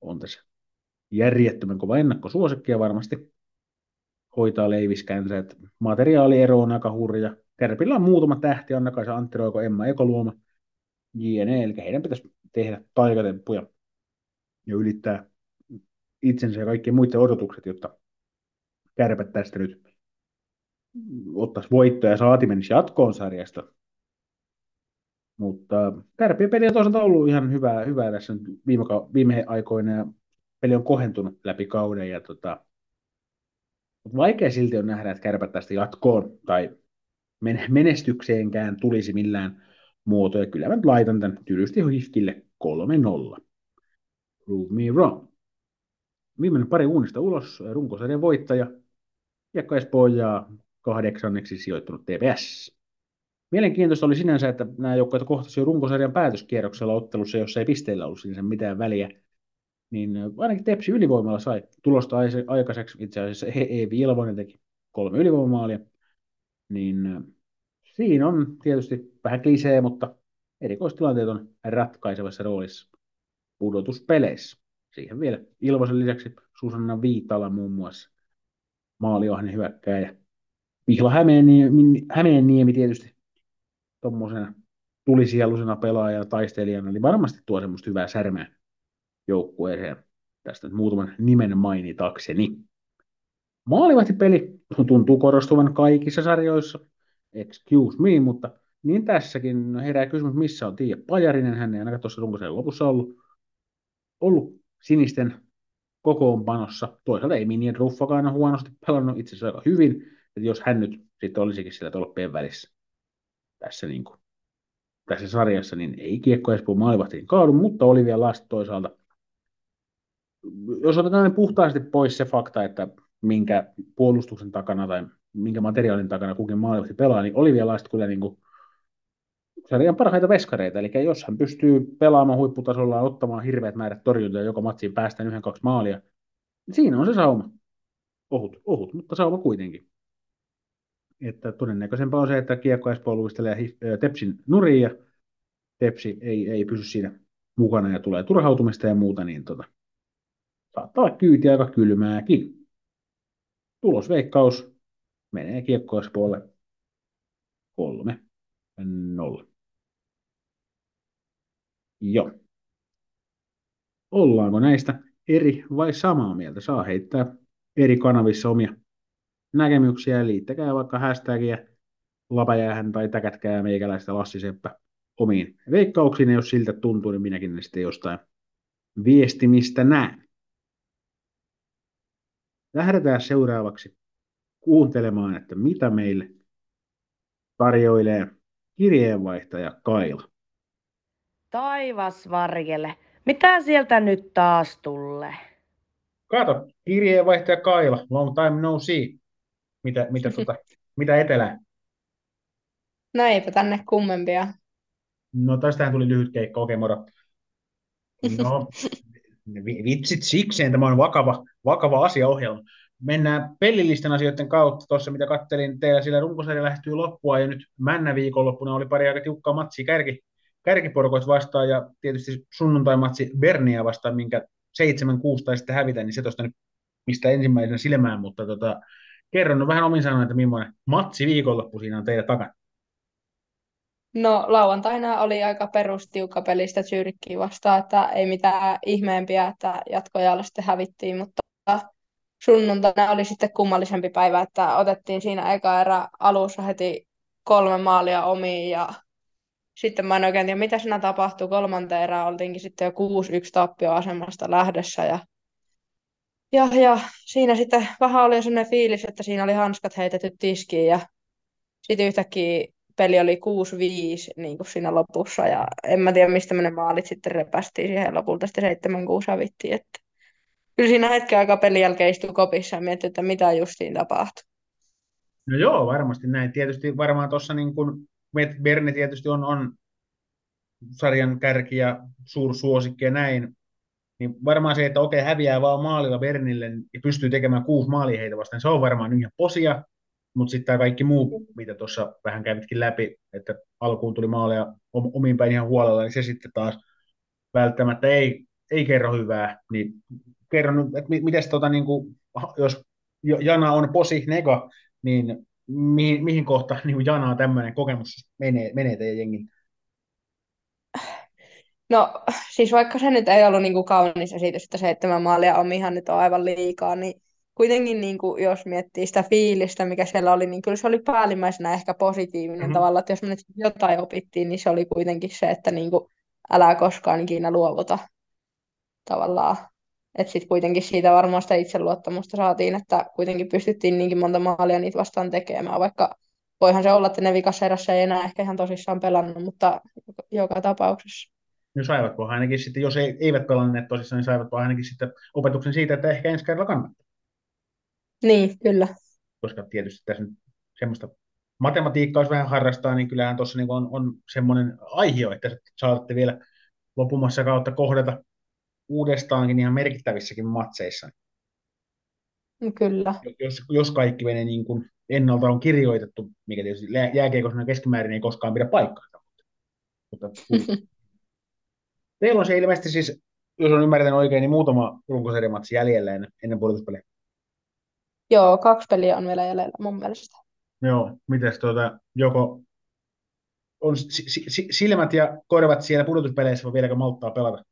on tässä järjettömän kova ennakkosuosikki ja varmasti hoitaa leiviskänsä, että materiaaliero on aika hurja. Kärpillä on muutama tähti, Anna-Kaisa Antti Roiko, Emma Ekoluoma, JNE, eli heidän pitäisi tehdä taikatemppuja ja ylittää itsensä ja kaikkien muiden odotukset, jotta kärpät tästä nyt ottaisi voittoja ja saati menisi jatkoon sarjasta. Mutta kärpien peli on toisaalta ollut ihan hyvää, hyvää tässä viime, viime aikoina ja peli on kohentunut läpi kauden. Ja tota, mutta vaikea silti on nähdä, että kärpät tästä jatkoon tai menestykseenkään tulisi millään muotoa. Ja kyllä mä laitan tämän tylysti Hifkille 3-0. Prove me wrong viimeinen pari uunista ulos, runkosarjan voittaja, Kiekko Espoo ja kahdeksanneksi sijoittunut TPS. Mielenkiintoista oli sinänsä, että nämä joukkueet kohtasivat jo runkosarjan päätöskierroksella ottelussa, jossa ei pisteillä ollut sinänsä mitään väliä. Niin ainakin Tepsi ylivoimalla sai tulosta aikaiseksi. Itse asiassa Eevi Ilvonen teki kolme ylivoimaalia. Niin siinä on tietysti vähän klisee, mutta erikoistilanteet on ratkaisevassa roolissa pudotuspeleissä siihen vielä Ilvosen lisäksi Susanna Viitala muun muassa maaliohden hyökkääjä. Vihla Hämeenniemi, Hämeenniemi tietysti tuommoisena tulisieluisena pelaajana, taistelijana, eli varmasti tuo semmoista hyvää särmää joukkueeseen. Tästä nyt muutaman nimen mainitakseni. Maalivahtipeli tuntuu korostuvan kaikissa sarjoissa, excuse me, mutta niin tässäkin herää kysymys, missä on Tiia Pajarinen. Hän ei ainakaan tuossa runkosarjan lopussa ollut, ollut sinisten kokoonpanossa. Toisaalta ei Minien Ruffakaan huonosti pelannut itse asiassa aika hyvin, että jos hän nyt sitten olisikin sillä tolppien välissä tässä, niin kuin, tässä sarjassa, niin ei kiekko Espoon maalivahtiin kaadu, mutta oli vielä lasta toisaalta. Jos otetaan puhtaasti pois se fakta, että minkä puolustuksen takana tai minkä materiaalin takana kukin maalivahti pelaa, niin Olivia Last kyllä niin kuin sarjan parhaita veskareita. Eli jos hän pystyy pelaamaan huipputasolla ja ottamaan hirveät määrät torjuntoja joka matsiin päästään yhden kaksi maalia, niin siinä on se sauma. Ohut, ohut mutta sauma kuitenkin. Että todennäköisempää on se, että Kiekko Espoo luistelee Tepsin nurin ja Tepsi ei, ei pysy siinä mukana ja tulee turhautumista ja muuta, niin tota, saattaa olla kyyti aika kylmääkin. Tulosveikkaus menee Kiekko Espoolle kolme nolla. Joo. Ollaanko näistä eri vai samaa mieltä? Saa heittää eri kanavissa omia näkemyksiä liittäkää vaikka hashtagia lapajäähän tai täkätkää meikäläistä Lassi Seppä omiin veikkauksiin, ja jos siltä tuntuu, niin minäkin ne sitten jostain viestimistä näen. Lähdetään seuraavaksi kuuntelemaan, että mitä meille tarjoilee kirjeenvaihtaja Kaila. Taivas varjele. Mitä sieltä nyt taas tulee? Kato, kirjeenvaihtaja Kaila, long time no see. Mitä, mitä, tuota, mitä etelä? No eipä tänne kummempia. No tästähän tuli lyhyt keikka, okei moro. No, vitsit sikseen, tämä on vakava, vakava asiaohjelma. Mennään pellillisten asioiden kautta tuossa, mitä kattelin teillä, sillä runkosarja lähestyy loppua ja nyt männä viikonloppuna oli pari aika tiukkaa matsia kärki, kärkiporukoit vastaan ja tietysti sunnuntai-matsi Bernia vastaan, minkä 7-6 tai sitten hävitä, niin se tuosta nyt mistä ensimmäisenä silmään, mutta tota, kerron vähän omin sanoin, että millainen matsi viikonloppu siinä on teidän takana. No lauantaina oli aika perustiukka pelistä Zyrikkiin vastaan, että ei mitään ihmeempiä, että jatkoajalla sitten hävittiin, mutta sunnuntaina oli sitten kummallisempi päivä, että otettiin siinä eka erä alussa heti kolme maalia omiin ja sitten mä en oikein tiedä, mitä siinä tapahtui. Kolmanteen erään oltiinkin sitten jo 6-1 tappioasemasta lähdössä ja, ja, ja siinä sitten vähän oli sellainen fiilis, että siinä oli hanskat heitetty tiskiin ja sitten yhtäkkiä peli oli 6-5 niin kuin siinä lopussa ja en mä tiedä mistä ne maalit sitten repästiin siihen lopulta sitten 7-6 hävittiin, että kyllä siinä hetken aikaa pelin jälkeen istui kopissa ja mietti, että mitä justiin tapahtui. No joo, varmasti näin. Tietysti varmaan tuossa niin kuin Berne tietysti on, on sarjan kärki ja suursuosikki ja näin, niin varmaan se, että okei, häviää vaan maalilla Bernille ja pystyy tekemään kuusi maalia heitä vastaan, se on varmaan ihan posia, mutta sitten tämä kaikki muu, mitä tuossa vähän kävitkin läpi, että alkuun tuli maaleja omiin päin ihan huolella, niin se sitten taas välttämättä ei, ei kerro hyvää, niin kerro nyt, että miten tota, niin kuin, jos Jana on posi nega, niin mihin, mihin kohtaan niin Janaa tämmöinen kokemus menee, menee teidän jengin? No siis vaikka se nyt ei ollut niin kuin kaunis esitys, että seitsemän maalia omihan nyt on aivan liikaa, niin kuitenkin niin kuin, jos miettii sitä fiilistä, mikä siellä oli, niin kyllä se oli päällimmäisenä ehkä positiivinen mm-hmm. tavalla, että jos me nyt jotain opittiin, niin se oli kuitenkin se, että niin kuin, älä koskaan ikinä luovuta tavallaan. Että sitten kuitenkin siitä varmaan sitä itseluottamusta saatiin, että kuitenkin pystyttiin niinkin monta maalia niitä vastaan tekemään, vaikka voihan se olla, että ne vikassa erässä ei enää ehkä ihan tosissaan pelannut, mutta joka tapauksessa. No saivatko ainakin sitten, jos eivät pelanneet tosissaan, niin saivatko ainakin sitten opetuksen siitä, että ehkä ensi kerralla kannattaa. Niin, kyllä. Koska tietysti tässä nyt semmoista matematiikkaa, jos vähän harrastaa, niin kyllähän tuossa niin on, on semmoinen aihe, että saatte vielä lopumassa kautta kohdata uudestaankin ihan merkittävissäkin matseissa. No kyllä. Jos, jos kaikki menee niin kuin ennalta on kirjoitettu, mikä tietysti jääkiekossa keskimäärin ei koskaan pidä paikkaa. Mutta, teillä on se ilmeisesti siis, jos on ymmärtänyt oikein, niin muutama runkosarjamatsi jäljellä ennen, ennen. Joo, kaksi peliä on vielä jäljellä mun mielestä. Joo, mites tuota, joko on silmät ja korvat siellä pudotuspeleissä, vai vieläkö malttaa pelata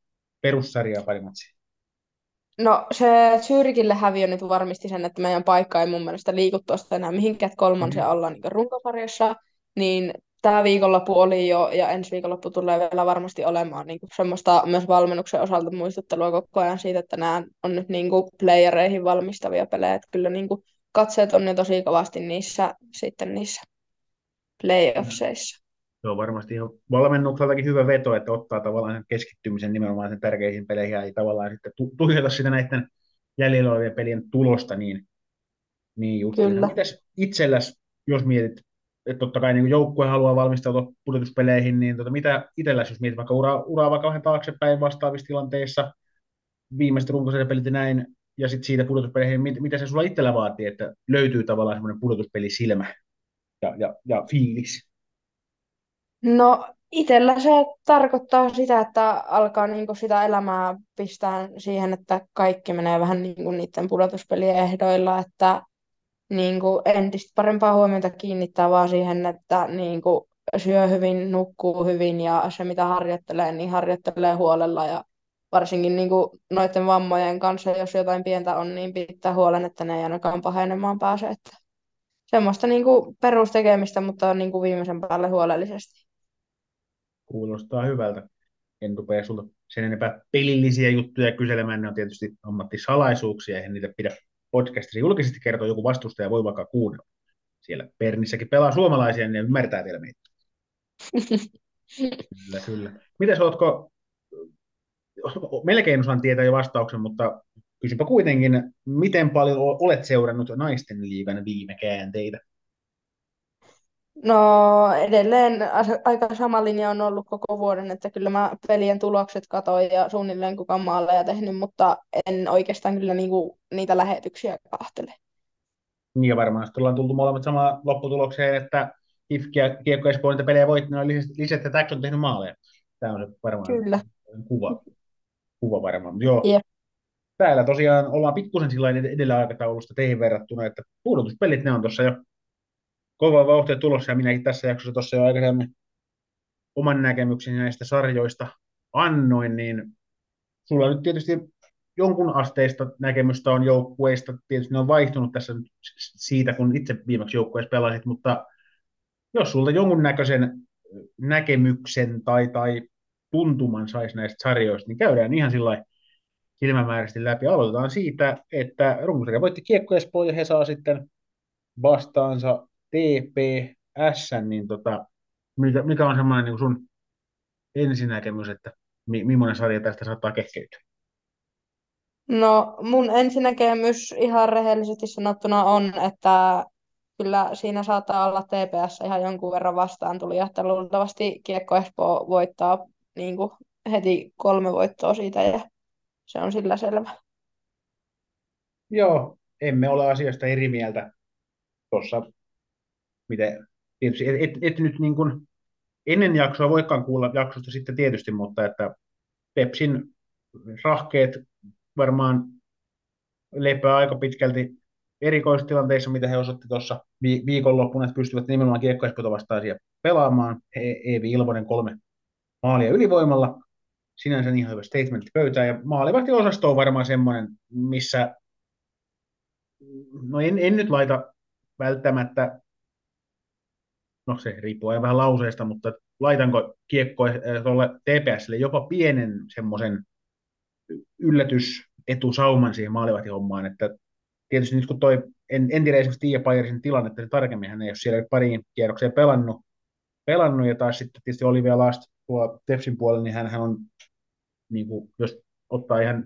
perussarjaa pari matsia? No se Zyrikille häviö nyt varmisti sen, että meidän paikka ei mun mielestä liiku tuosta enää mihinkään, että kolmansia Mhm. ollaan niin runkosarjassa, niin tämä viikonloppu oli jo ja ensi viikonloppu tulee vielä varmasti olemaan niin kuin semmoista myös valmennuksen osalta muistuttelua koko ajan siitä, että nämä on nyt niin kuin playereihin valmistavia pelejä, että kyllä niin kuin katseet on jo tosi kovasti niissä sitten niissä playoffseissa. Se on varmasti ihan valmennukseltakin hyvä veto, että ottaa tavallaan sen keskittymisen nimenomaan sen tärkeisiin peleihin ja ei tavallaan sitten tu- tuijota sitä näiden jäljellä olevien pelien tulosta niin, niin just. Kyllä. Mitäs itselläs, jos mietit, että totta kai niin joukkue haluaa valmistautua pudotuspeleihin, niin tota, mitä itselläs, jos mietit vaikka uraa, uraa vaikka vähän taaksepäin vastaavissa tilanteissa, viimeiset runkosarjapelit ja näin, ja sitten siitä pudotuspeleihin, mit, mitä se sulla itsellä vaatii, että löytyy tavallaan semmoinen pudotuspelisilmä ja, ja, ja fiilis? No itsellä se tarkoittaa sitä, että alkaa niinku sitä elämää pistää siihen, että kaikki menee vähän niinku niiden pudotuspelien ehdoilla, että niinku entistä parempaa huomiota kiinnittää vaan siihen, että niinku syö hyvin, nukkuu hyvin ja se mitä harjoittelee, niin harjoittelee huolella ja varsinkin niinku noiden vammojen kanssa, jos jotain pientä on, niin pitää huolen, että ne ei ainakaan pahenemaan pääse. Että semmoista niinku perustekemistä, mutta niinku viimeisen päälle huolellisesti. Kuulostaa hyvältä. En rupea sulta sen enempää pelillisiä juttuja kyselemään. Ne on tietysti ammattisalaisuuksia, eihän niitä pidä podcastissa julkisesti kertoa. Joku vastustaja voi vaikka kuunnella. Siellä Pernissäkin pelaa suomalaisia, niin ne ymmärtää vielä meitä. Kyllä, kyllä. Mites ootko, melkein osaan tietää jo vastauksen, mutta kysynpä kuitenkin, miten paljon olet seurannut naisten liigan viime käänteitä? No edelleen aika sama linja on ollut koko vuoden, että kyllä mä pelien tulokset katoin ja suunnilleen kuka maaleja tehnyt, mutta en oikeastaan kyllä niinku niitä lähetyksiä kahtele. Niin ja varmaan sitten ollaan tultu molemmat samaan lopputulokseen, että IFK ja Kiekko Espoo niitä pelejä voitti, ne lisät ja Täks on tehnyt maaleja. Tämä on se varmaan Kyllä. kuva, kuva varmaan. Joo. Jep. Täällä tosiaan ollaan pikkusen sillä edellä aikataulusta teihin verrattuna, että pudotuspelit ne on tuossa jo kova vauhtia tulossa ja minäkin tässä jaksossa tuossa jo aikaisemmin oman näkemykseni näistä sarjoista annoin, niin sulla nyt tietysti jonkun asteista näkemystä on joukkueista, tietysti ne on vaihtunut tässä siitä, kun itse viimeksi joukkueessa pelasit, mutta jos sulta jonkunnäköisen näkemyksen tai, tai tuntuman saisi näistä sarjoista, niin käydään ihan sillä silmämääräisesti läpi. Aloitetaan siitä, että runkosarja voitti Kiekko ja he saa sitten vastaansa TPS, niin tota, mikä, mikä on semmoinen niin sun ensinäkemys, että mi, millainen sarja tästä saattaa kehkeytyä? No mun ensinäkemys ihan rehellisesti sanottuna on, että kyllä siinä saattaa olla TPS ihan jonkun verran vastaan tuli, että luultavasti Kiekko Espoo voittaa niin kuin heti kolme voittoa siitä ja se on sillä selvä. Joo, emme ole asiasta eri mieltä tuossa, miten tietysti et, et, et nyt niin kuin ennen jaksoa voikaan kuulla jaksosta sitten tietysti, mutta että Pepsin rahkeet varmaan lepää aika pitkälti erikoistilanteissa, mitä he osoitti tuossa vi- viikonloppuna, että pystyvät nimenomaan kiekkoespota vastaan pelaamaan. He, Eevi Ilvonen kolme maalia ylivoimalla. Sinänsä ihan hyvä statement pöytään. Ja maalivahti-osasto on varmaan semmoinen, missä no en, en nyt laita välttämättä, no se riippuu vähän lauseesta, mutta laitanko kiekko tuolle TPSlle jopa pienen semmoisen yllätysetusauman siihen maalivahtihommaan, että tietysti nyt kun toi, en, en tiedä esimerkiksi Tiia Pajersin tilannetta tarkemmin, hän ei ole siellä pariin kierrokseen pelannut, pelannut ja taas sitten tietysti Olivia Last tuolla Tefsin puolella, niin hän on, niin kuin, jos ottaa ihan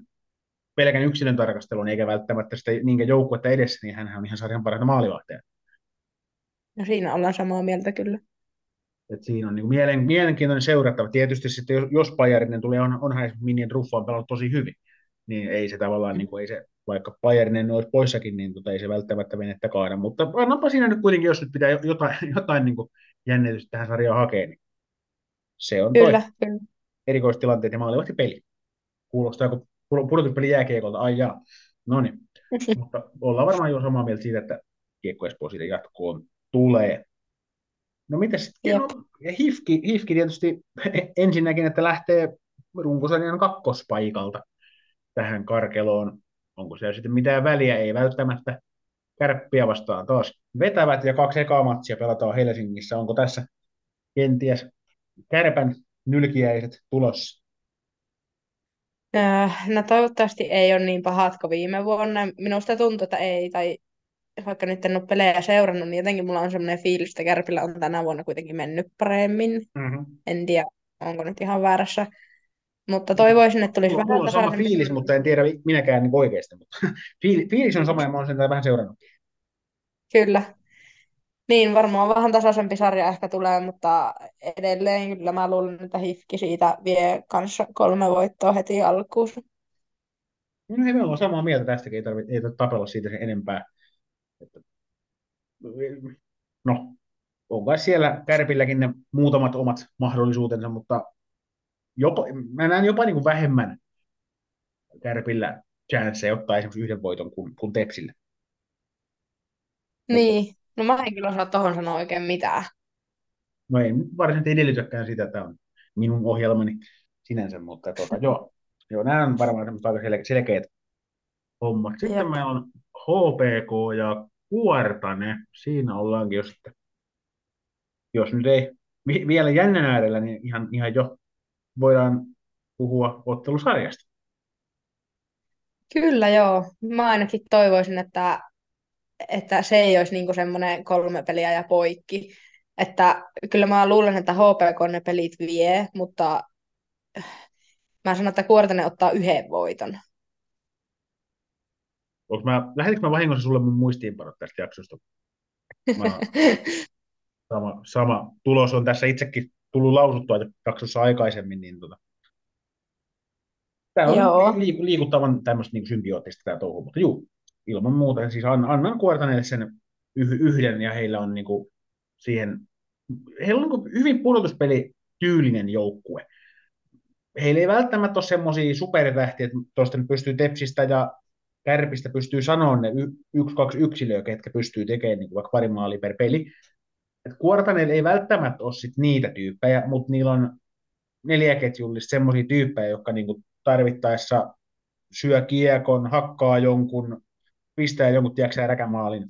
pelkän yksilön tarkastelun, eikä välttämättä sitä niinkään joukkuetta edessä, niin hän on ihan sarjan parhaita maalivahteja. No siinä ollaan samaa mieltä kyllä. Et siinä on niin mielen, mielenkiintoinen seurattava. Tietysti sitten, jos, jos Pajarinen tulee, on, onhan Minien Ruffa on pelannut tosi hyvin, niin ei se tavallaan, niin kuin, ei se, vaikka Pajarinen olisi poissakin, niin tota, ei se välttämättä venettä kaada. Mutta annapa siinä nyt kuitenkin, jos nyt pitää jotain, jotain niin kuin jännitystä tähän sarjaan hakea, niin se on Kyllä, toi kyllä. erikoistilanteet ja maalivahti peli. Kuulostaa kuin pudotuspeli jääkiekolta, ai jaa. No niin, mutta ollaan varmaan jo samaa mieltä siitä, että kiekko Espoo siitä jatkoon tulee. No mitä sitten? No, Hifki, Hifki tietysti ensinnäkin, että lähtee runkosarjan kakkospaikalta. tähän karkeloon. Onko siellä sitten mitään väliä? Ei välttämättä. Kärppiä vastaan taas vetävät ja kaksi ekaa matsia pelataan Helsingissä. Onko tässä kenties kärpän nylkiäiset tulossa? Öö, no toivottavasti ei ole niin pahat kuin viime vuonna. Minusta tuntuu, että ei, tai vaikka nyt en ole pelejä seurannut, niin jotenkin mulla on sellainen fiilis, että Kärpillä on tänä vuonna kuitenkin mennyt paremmin. Mm-hmm. En tiedä, onko nyt ihan väärässä. Mutta toivoisin, että tulisi Mulla, vähän mulla on sama fiilis, mutta en tiedä minäkään niin oikeasti. Mutta fiil- fiilis on sama ja mä oon sen vähän seurannut. Kyllä. Niin, varmaan vähän tasaisempi sarja ehkä tulee, mutta edelleen kyllä mä luulen, että Hifki siitä vie kanssa kolme voittoa heti alkuun. No hei, me ollaan samaa mieltä tästäkin, ei tarvitse, ei tarvitse tapella siitä sen enempää. Että, no, on kai siellä Kärpilläkin ne muutamat omat mahdollisuutensa, mutta jopa, mä näen jopa niin kuin vähemmän Kärpillä chanceja ottaa esimerkiksi yhden voiton kuin, kuin Tepsillä. Niin, no mä en kyllä osaa tohon sanoa oikein mitään. No ei varsinaisesti edellytäkään sitä, että on minun ohjelmani sinänsä, mutta tota, joo, joo, nämä on varmaan aika sel- selkeät hommat. Sitten Jep. meillä on HPK ja Kuortane. Siinä ollaankin, jos, sitten, jos nyt ei vi- vielä jännän äärellä, niin ihan, ihan jo voidaan puhua ottelusarjasta. Kyllä joo. Mä ainakin toivoisin, että, että se ei olisi niinku semmoinen kolme peliä ja poikki. Että kyllä mä luulen, että HPK ne pelit vie, mutta mä sanon, että Kuortane ottaa yhden voiton. Onko mä, lähetinkö mä vahingossa sulle mun muistiinpanot tästä jaksosta? Mä, sama, sama tulos on tässä itsekin tullut lausuttua jaksossa aikaisemmin, niin tota, Tämä on Joo. liik- liikuttavan tämmöistä niin symbioottista tämä touhu, mutta juu, ilman muuta. Siis an- annan Kuortaneille sen yh- yhden ja heillä on niin kuin siihen, heillä on niin kuin hyvin pudotuspeli-tyylinen joukkue. Heillä ei välttämättä ole semmoisia supertähtiä, että tuosta pystyy Tepsistä ja Kärpistä pystyy sanoa ne y- yksi, kaksi yksilöä, ketkä pystyy tekemään niin kuin vaikka pari maalia per peli. Et Kuortaneilla ei välttämättä ole sit niitä tyyppejä, mutta niillä on neljäketjullista semmoisia tyyppejä, jotka niinku tarvittaessa syö kiekon, hakkaa jonkun, pistää jonkun, tiedätkö räkämaalin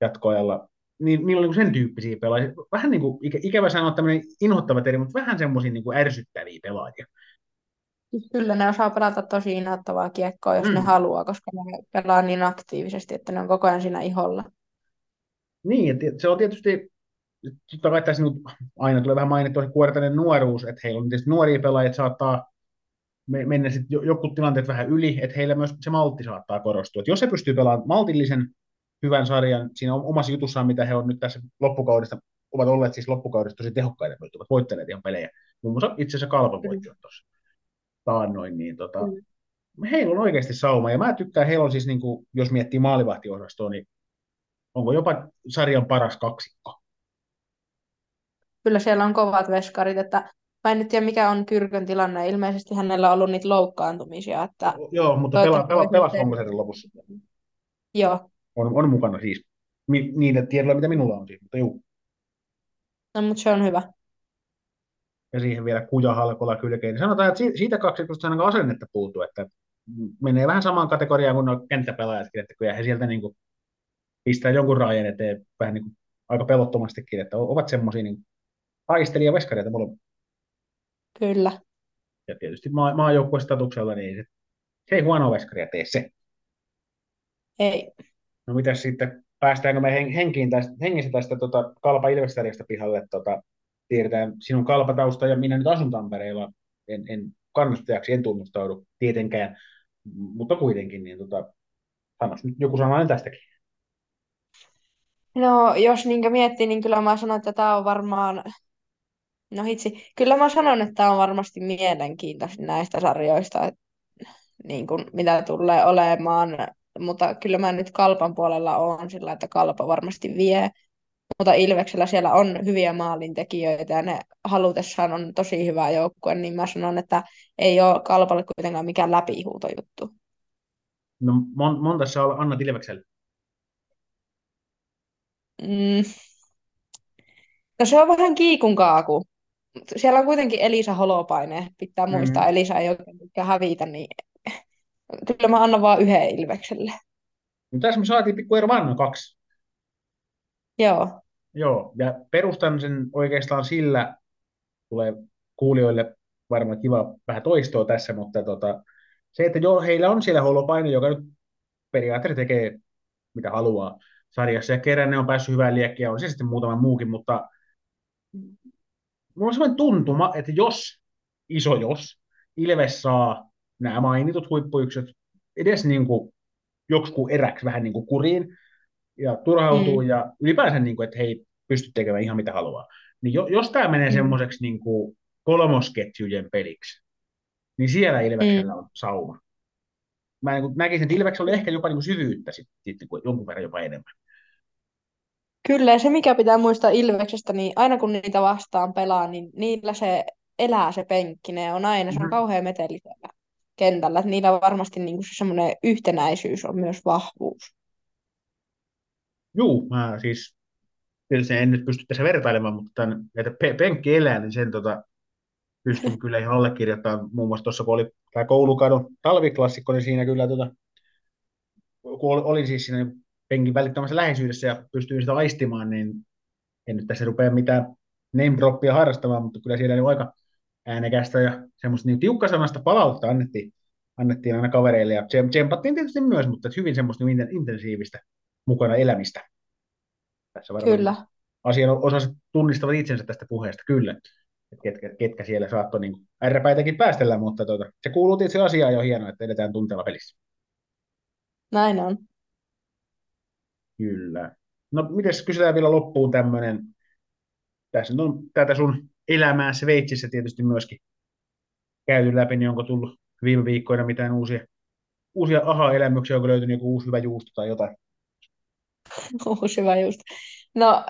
jatkoajalla. Niin, niillä on niinku sen tyyppisiä pelaajia. Vähän niin kuin, ikä, ikävä sanoa tämmöinen inhottava termi, mutta vähän semmoisia niin ärsyttäviä pelaajia. Kyllä ne osaa pelata tosi inhottavaa kiekkoa, jos Mm. ne haluaa, koska ne pelaa niin aktiivisesti, että ne on koko ajan siinä iholla. Niin, se on tietysti, totta kai tässä nyt aina tulee vähän mainittua se kuortainen nuoruus, että heillä on tietysti nuoria pelaajia, että saattaa me- mennä sitten joku tilanteet vähän yli, että heillä myös se maltti saattaa korostua. Että jos he pystyy pelaamaan maltillisen hyvän sarjan siinä omassa jutussaan, mitä he on nyt tässä loppukaudesta, ovat olleet siis loppukaudesta tosi tehokkaita, mutta ovat voittaneet ihan pelejä. Muun muassa itse asiassa Kalpa voitti jo tuossa taannoin, niin tota, heillä on oikeasti sauma, ja mä tykkään, heillä on siis, niin kuin, jos miettii maalivahtiosastoa, niin onko jopa sarjan paras kaksikko. Kyllä siellä on kovat veskarit, että mä en nyt tiedä mikä on Kyrkön tilanne. Ilmeisesti hänellä on ollut niitä loukkaantumisia, että Joo, mutta pela, pela, Toivottavasti pelas voisi Honkoselle lopussa. joo, On, on mukana siis. Mi, niitä tiedoilla, mitä minulla on siis, mutta juu. no, mutta se on hyvä. Ja siihen vielä kuja halkolla kylkeen. Niin sanotaan, että si- siitä kaksikosta ainakaan asennetta puuttuu, että menee vähän samaan kategoriaan kuin nuo kenttäpelaajatkin, että kyllä he sieltä niin kuin pistää jonkun raajan eteen vähän niin kuin aika pelottomastikin, että ovat semmoisia niin taistelijaveskareita molemmat. Kyllä. Ja tietysti maa, maajoukkuestatuksella, niin se, se ei huonoa veskaria tee se. Ei. No mitäs sitten, päästäänkö me hen, henkiin tästä, hengissä tästä tota, Kalpa Ilvestarjasta pihalle? Tota, tiedetään sinun kalpatausta ja minä nyt asun Tampereella. En, en kannattajaksi, en tunnustaudu tietenkään, mutta kuitenkin, niin tota, sanois nyt joku sananen tästäkin. No, jos niinkö miettii, niin kyllä mä sanon, että tämä on varmaan, no hitsi, kyllä mä sanon, että tämä on varmasti mielenkiintoisin näistä sarjoista, että niin kuin, mitä tulee olemaan, mutta kyllä mä nyt Kalpan puolella on sillä, että Kalpa varmasti vie, mutta Ilveksellä siellä on hyviä maalintekijöitä ja ne halutessaan on tosi hyvä joukkue, niin mä sanon, että ei ole Kalpalle kuitenkaan mikään läpihuutojuttu. No mon, monta sä annat Ilvekselle? Mm. No se on vähän kiikun kaaku. Siellä on kuitenkin Elisa Holopainen. Pitää muistaa, Mhm. Elisa ei oikein tykkää hävitä, niin Kyllä mä annan vaan yhden Ilvekselle. No tässä me saatiin pikku ero kaksi. Joo. Joo, ja perustan sen oikeastaan sillä, tulee kuulijoille varmaan kiva vähän toistoa tässä, mutta tota, se, että joo, heillä on siellä holopaino, joka nyt periaatteessa tekee mitä haluaa sarjassa, ja kerran ne on päässyt hyvään liekkiä, on se sitten muutama muukin, mutta mulla on sellainen tuntuma, että jos, iso jos, Ilves saa nämä mainitut huippuyksöt edes niin kuin joksikin eräksi vähän niin kuin kuriin, ja turhautuu, mm. ja ylipäänsä, niin kuin, että he ei pysty tekemään ihan mitä haluaa. Niin jo, jos tämä menee mm. semmoiseksi niin kuin kolmosketjujen peliksi, niin siellä Ilveksellä mm. on sauma. Mä niin kuin näkisin, että Ilveksellä oli ehkä jopa niin kuin syvyyttä sitten, sitten kuin jonkun verran jopa enemmän. Kyllä, ja se mikä pitää muistaa Ilveksestä, niin aina kun niitä vastaan pelaa, niin niillä se elää se penkki, ne on aina, se on Mhm. kauhean meteli siellä kentällä, että niillä varmasti niin kuin se semmoinen yhtenäisyys on myös vahvuus. Juu, mä siis tietysti en nyt pysty tässä vertailemaan, mutta tämän, että pe- penkki elää, niin sen tota, pystyn kyllä ihan allekirjoittamaan. Muun muassa tuossa, kun oli tämä koulukadon talviklassikko, niin siinä kyllä, tota, kun ol- olin siis siinä penkin välittömässä läheisyydessä ja pystyin sitä aistimaan, niin en nyt tässä rupea mitään name harrastamaan, mutta kyllä siellä oli aika äänekästä ja semmoista niin tiukkasanasta palautta annettiin, annettiin aina kavereille ja tsem- tsempattiin tietysti myös, mutta hyvin semmoista niin intensiivistä mukana elämistä. Tässä varmaan Kyllä, asian osaiset tunnistavat itsensä tästä puheesta, kyllä. Ketkä, ketkä siellä saattoi niin ärräpäitäkin päästellä, mutta tota, se kuuluu tietysti asiaan jo hienoa, että edetään tunteella pelissä. näin on. Kyllä. No, mites kysytään vielä loppuun tämmöinen, tässä on tätä sun elämää Sveitsissä tietysti myöskin käyty läpi, niin onko tullut viime viikkoina mitään uusia, uusia aha-elämyksiä, onko löytynyt joku uusi hyvä juusto tai jotain? Uusi hyvä just. No,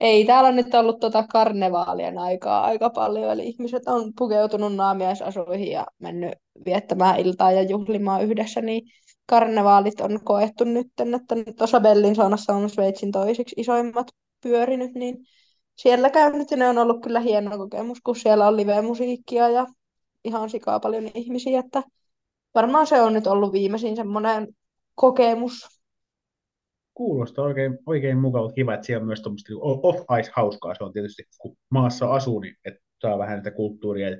ei täällä nyt ollut tuota karnevaalien aikaa aika paljon, eli ihmiset on pukeutunut naamiaisasuihin ja mennyt viettämään iltaa ja juhlimaan yhdessä, niin karnevaalit on koettu nyt, että nyt tuossa Bellinsaunassa on Sveitsin toiseksi isoimmat pyörinyt, niin siellä käynyt ja ne on ollut kyllä hieno kokemus, kun siellä on live-musiikkia ja ihan sikaa paljon ihmisiä, että varmaan se on nyt ollut viimeisin semmoinen kokemus. Kuulostaa oikein, oikein mukavalta. Kiva, että siellä on myös tuommoista niin off-ice hauskaa. Se on tietysti, kun maassa asuu, niin että saa vähän sitä kulttuuria ja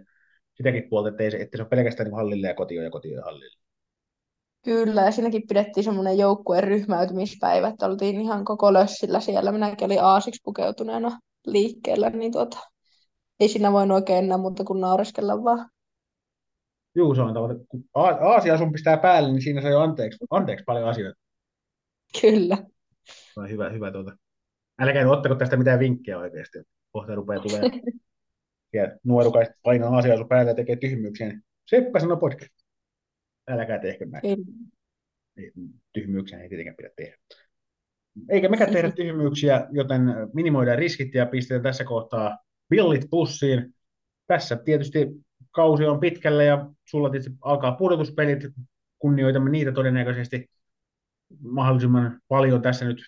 sitäkin puolta, että, ei se, että se on pelkästään niin hallille ja kotio ja kotio ja hallille. Kyllä, ja siinäkin pidettiin semmoinen joukkueen ryhmäytymispäivä, että oltiin ihan koko lössillä siellä. Minäkin olin aasiksi pukeutuneena liikkeellä, niin tuota, ei siinä voinut oikein enää muuta kuin naureskella vaan. Juu, se on tavallaan, kun Aasia sun pistää päälle, niin siinä saa jo anteeksi, anteeksi paljon asioita. Kyllä. On hyvä, hyvä tuota. Älkää nyt ottako tästä mitään vinkkejä oikeasti. Kohta rupeaa tulee ja nuorukaiset painaa asiaa sun päälle ja tekee tyhmyyksiä. Niin Seppä sanoo podcast. Älkää tehkö näin. Ei, Tyhmyyksiä ei tietenkään pidä tehdä. Eikä mekään tehdä tyhmyyksiä, joten minimoidaan riskit ja pistetään tässä kohtaa billit pussiin. Tässä tietysti kausi on pitkällä ja sulla tietysti alkaa pudotuspelit. Kunnioitamme niitä todennäköisesti mahdollisimman paljon tässä nyt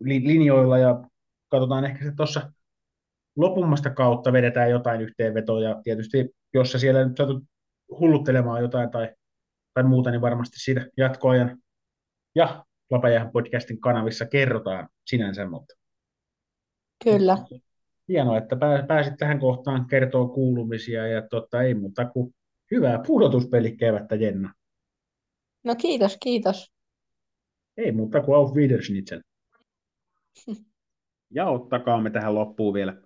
li- linjoilla ja katsotaan ehkä se tuossa lopummasta kautta vedetään jotain yhteenvetoa ja tietysti jos sä siellä nyt satut hulluttelemaan jotain tai, tai muuta, niin varmasti siitä jatkoajan ja Lapajähän podcastin kanavissa kerrotaan sinänsä, mutta Kyllä. hienoa, että pää- pääsit tähän kohtaan kertoo kuulumisia ja totta ei muuta kuin hyvää pudotuspelikevättä Jenna. No kiitos, kiitos. Ei muuta kuin auf Wiederschnitzel. Ja ottakaamme tähän loppuun vielä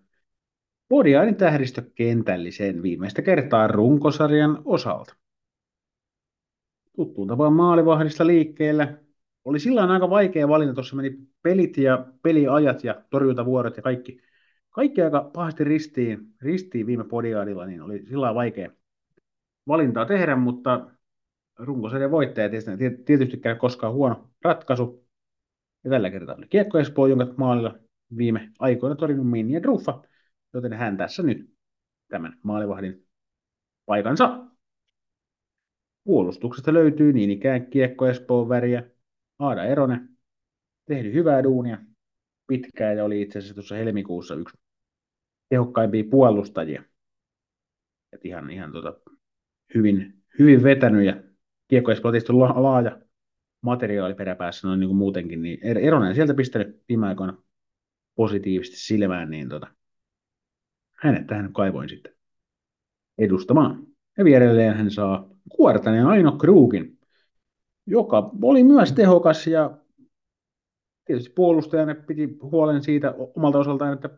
Podiainin tähdistö kentälliseen viimeistä kertaa runkosarjan osalta. Tuttuun tapaan maalivahdista liikkeellä. Oli silloin aika vaikea valinta, tuossa meni pelit ja peliajat ja torjuntavuorot ja kaikki, kaikki aika pahasti ristiin, ristiin viime podiaadilla, niin oli sillä vaikea valintaa tehdä, mutta runkosarjan voittaja tietysti, tietysti käy koskaan huono ratkaisu. Ja tällä kertaa oli Kiekko Espoo, jonka maalilla viime aikoina torjunut Minni ja Druffa, joten hän tässä nyt tämän maalivahdin paikan saa. Puolustuksesta löytyy niin ikään Kiekko Espoon väriä, Aada Eronen, tehnyt hyvää duunia pitkään ja oli itse asiassa tuossa helmikuussa yksi tehokkaimpia puolustajia. Et ihan, ihan tota, hyvin, hyvin vetänyt ja Kiekko Espoo tietysti la- laaja materiaali peräpäässä noin niin kuin muutenkin, niin Er- Eronen sieltä pistänyt viime aikoina positiivisesti silmään, niin tota, hänet tähän kaivoin sitten edustamaan. Ja vierelleen hän saa Kuortanen Aino Kruukin, joka oli myös tehokas ja tietysti puolustajana piti huolen siitä omalta osaltaan, että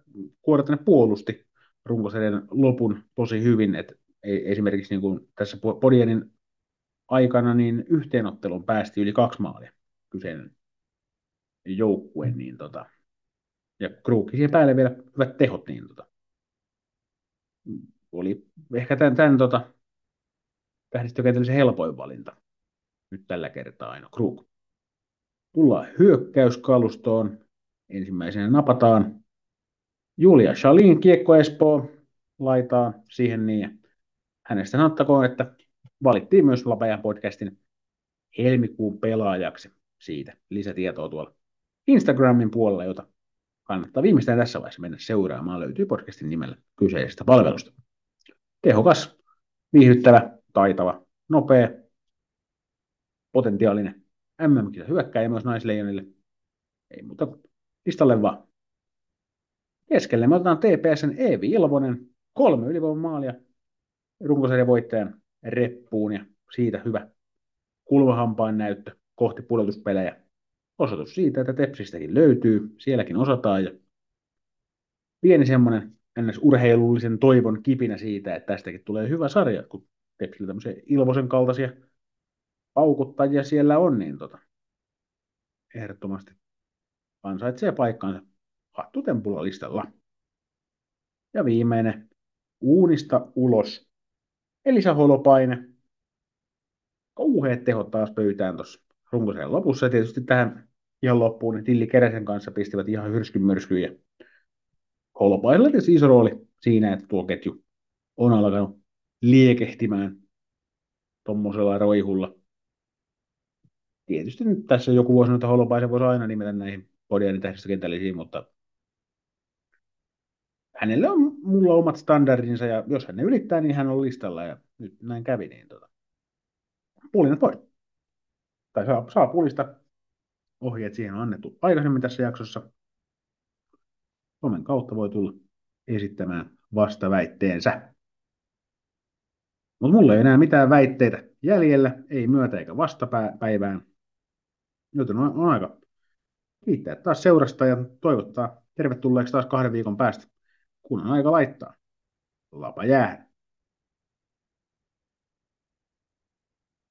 Kuortanen puolusti runkosarjan lopun tosi hyvin, että esimerkiksi niin kuin tässä Podienin aikana niin yhteenottelun päästi yli kaksi maalia kyseinen joukkue, niin tota, ja Kruukki siihen päälle vielä hyvät tehot, niin tota, oli ehkä tämän, tämän tota, tähdistökentällä se helpoin valinta nyt tällä kertaa aina Kruk. Tullaan hyökkäyskalustoon. Ensimmäisenä napataan Julia Shalin kiekko Espoo laitaa siihen niin. Hänestä sanottakoon, että valittiin myös Lapajan podcastin helmikuun pelaajaksi siitä. Lisätietoa tuolla Instagramin puolella, jota kannattaa viimeistään tässä vaiheessa mennä seuraamaan. Löytyy podcastin nimellä kyseisestä palvelusta. Tehokas, viihdyttävä, taitava, nopea, potentiaalinen MM-kisa hyökkääjä myös naisleijonille. Ei muuta listalle vaan. Keskelle me otetaan TPSn Eevi Ilvonen, kolme ylivoiman maalia runkosarjan voittajan reppuun ja siitä hyvä kulmahampaan näyttö kohti pudotuspelejä. Osoitus siitä, että Tepsistäkin löytyy, sielläkin osataan ja pieni semmoinen ns. urheilullisen toivon kipinä siitä, että tästäkin tulee hyvä sarja, kun Tepsillä tämmöisiä Ilvosen kaltaisia paukuttajia siellä on, niin tota, ehdottomasti ansaitsee paikkaansa hattutempulla listalla. Ja viimeinen, uunista ulos. Elisa Holopaine. Kauheat tehot taas pöytään tuossa runkoseen lopussa. Ja tietysti tähän ihan loppuun, niin Tilli Keräsen kanssa pistivät ihan hyrskyn myrskyjä. Holopaisella tietysti iso rooli siinä, että tuo ketju on alkanut liekehtimään tuommoisella roihulla tietysti nyt tässä joku voisi sanoa, että Holopaisen voisi aina nimetä näihin Podianin tähdistökentällisiin, mutta hänelle on mulla omat standardinsa, ja jos hän ne ylittää, niin hän on listalla, ja nyt näin kävi, niin tota, pulinat voi. Tai saa, saa pulista ohjeet siihen on annettu aikaisemmin tässä jaksossa. Somen kautta voi tulla esittämään vastaväitteensä. Mutta mulla ei enää mitään väitteitä jäljellä, ei myötä eikä vastapäivään. Joten on, on aika kiittää taas seurasta ja toivottaa tervetulleeksi taas kahden viikon päästä, kun on aika laittaa. Lapa jää.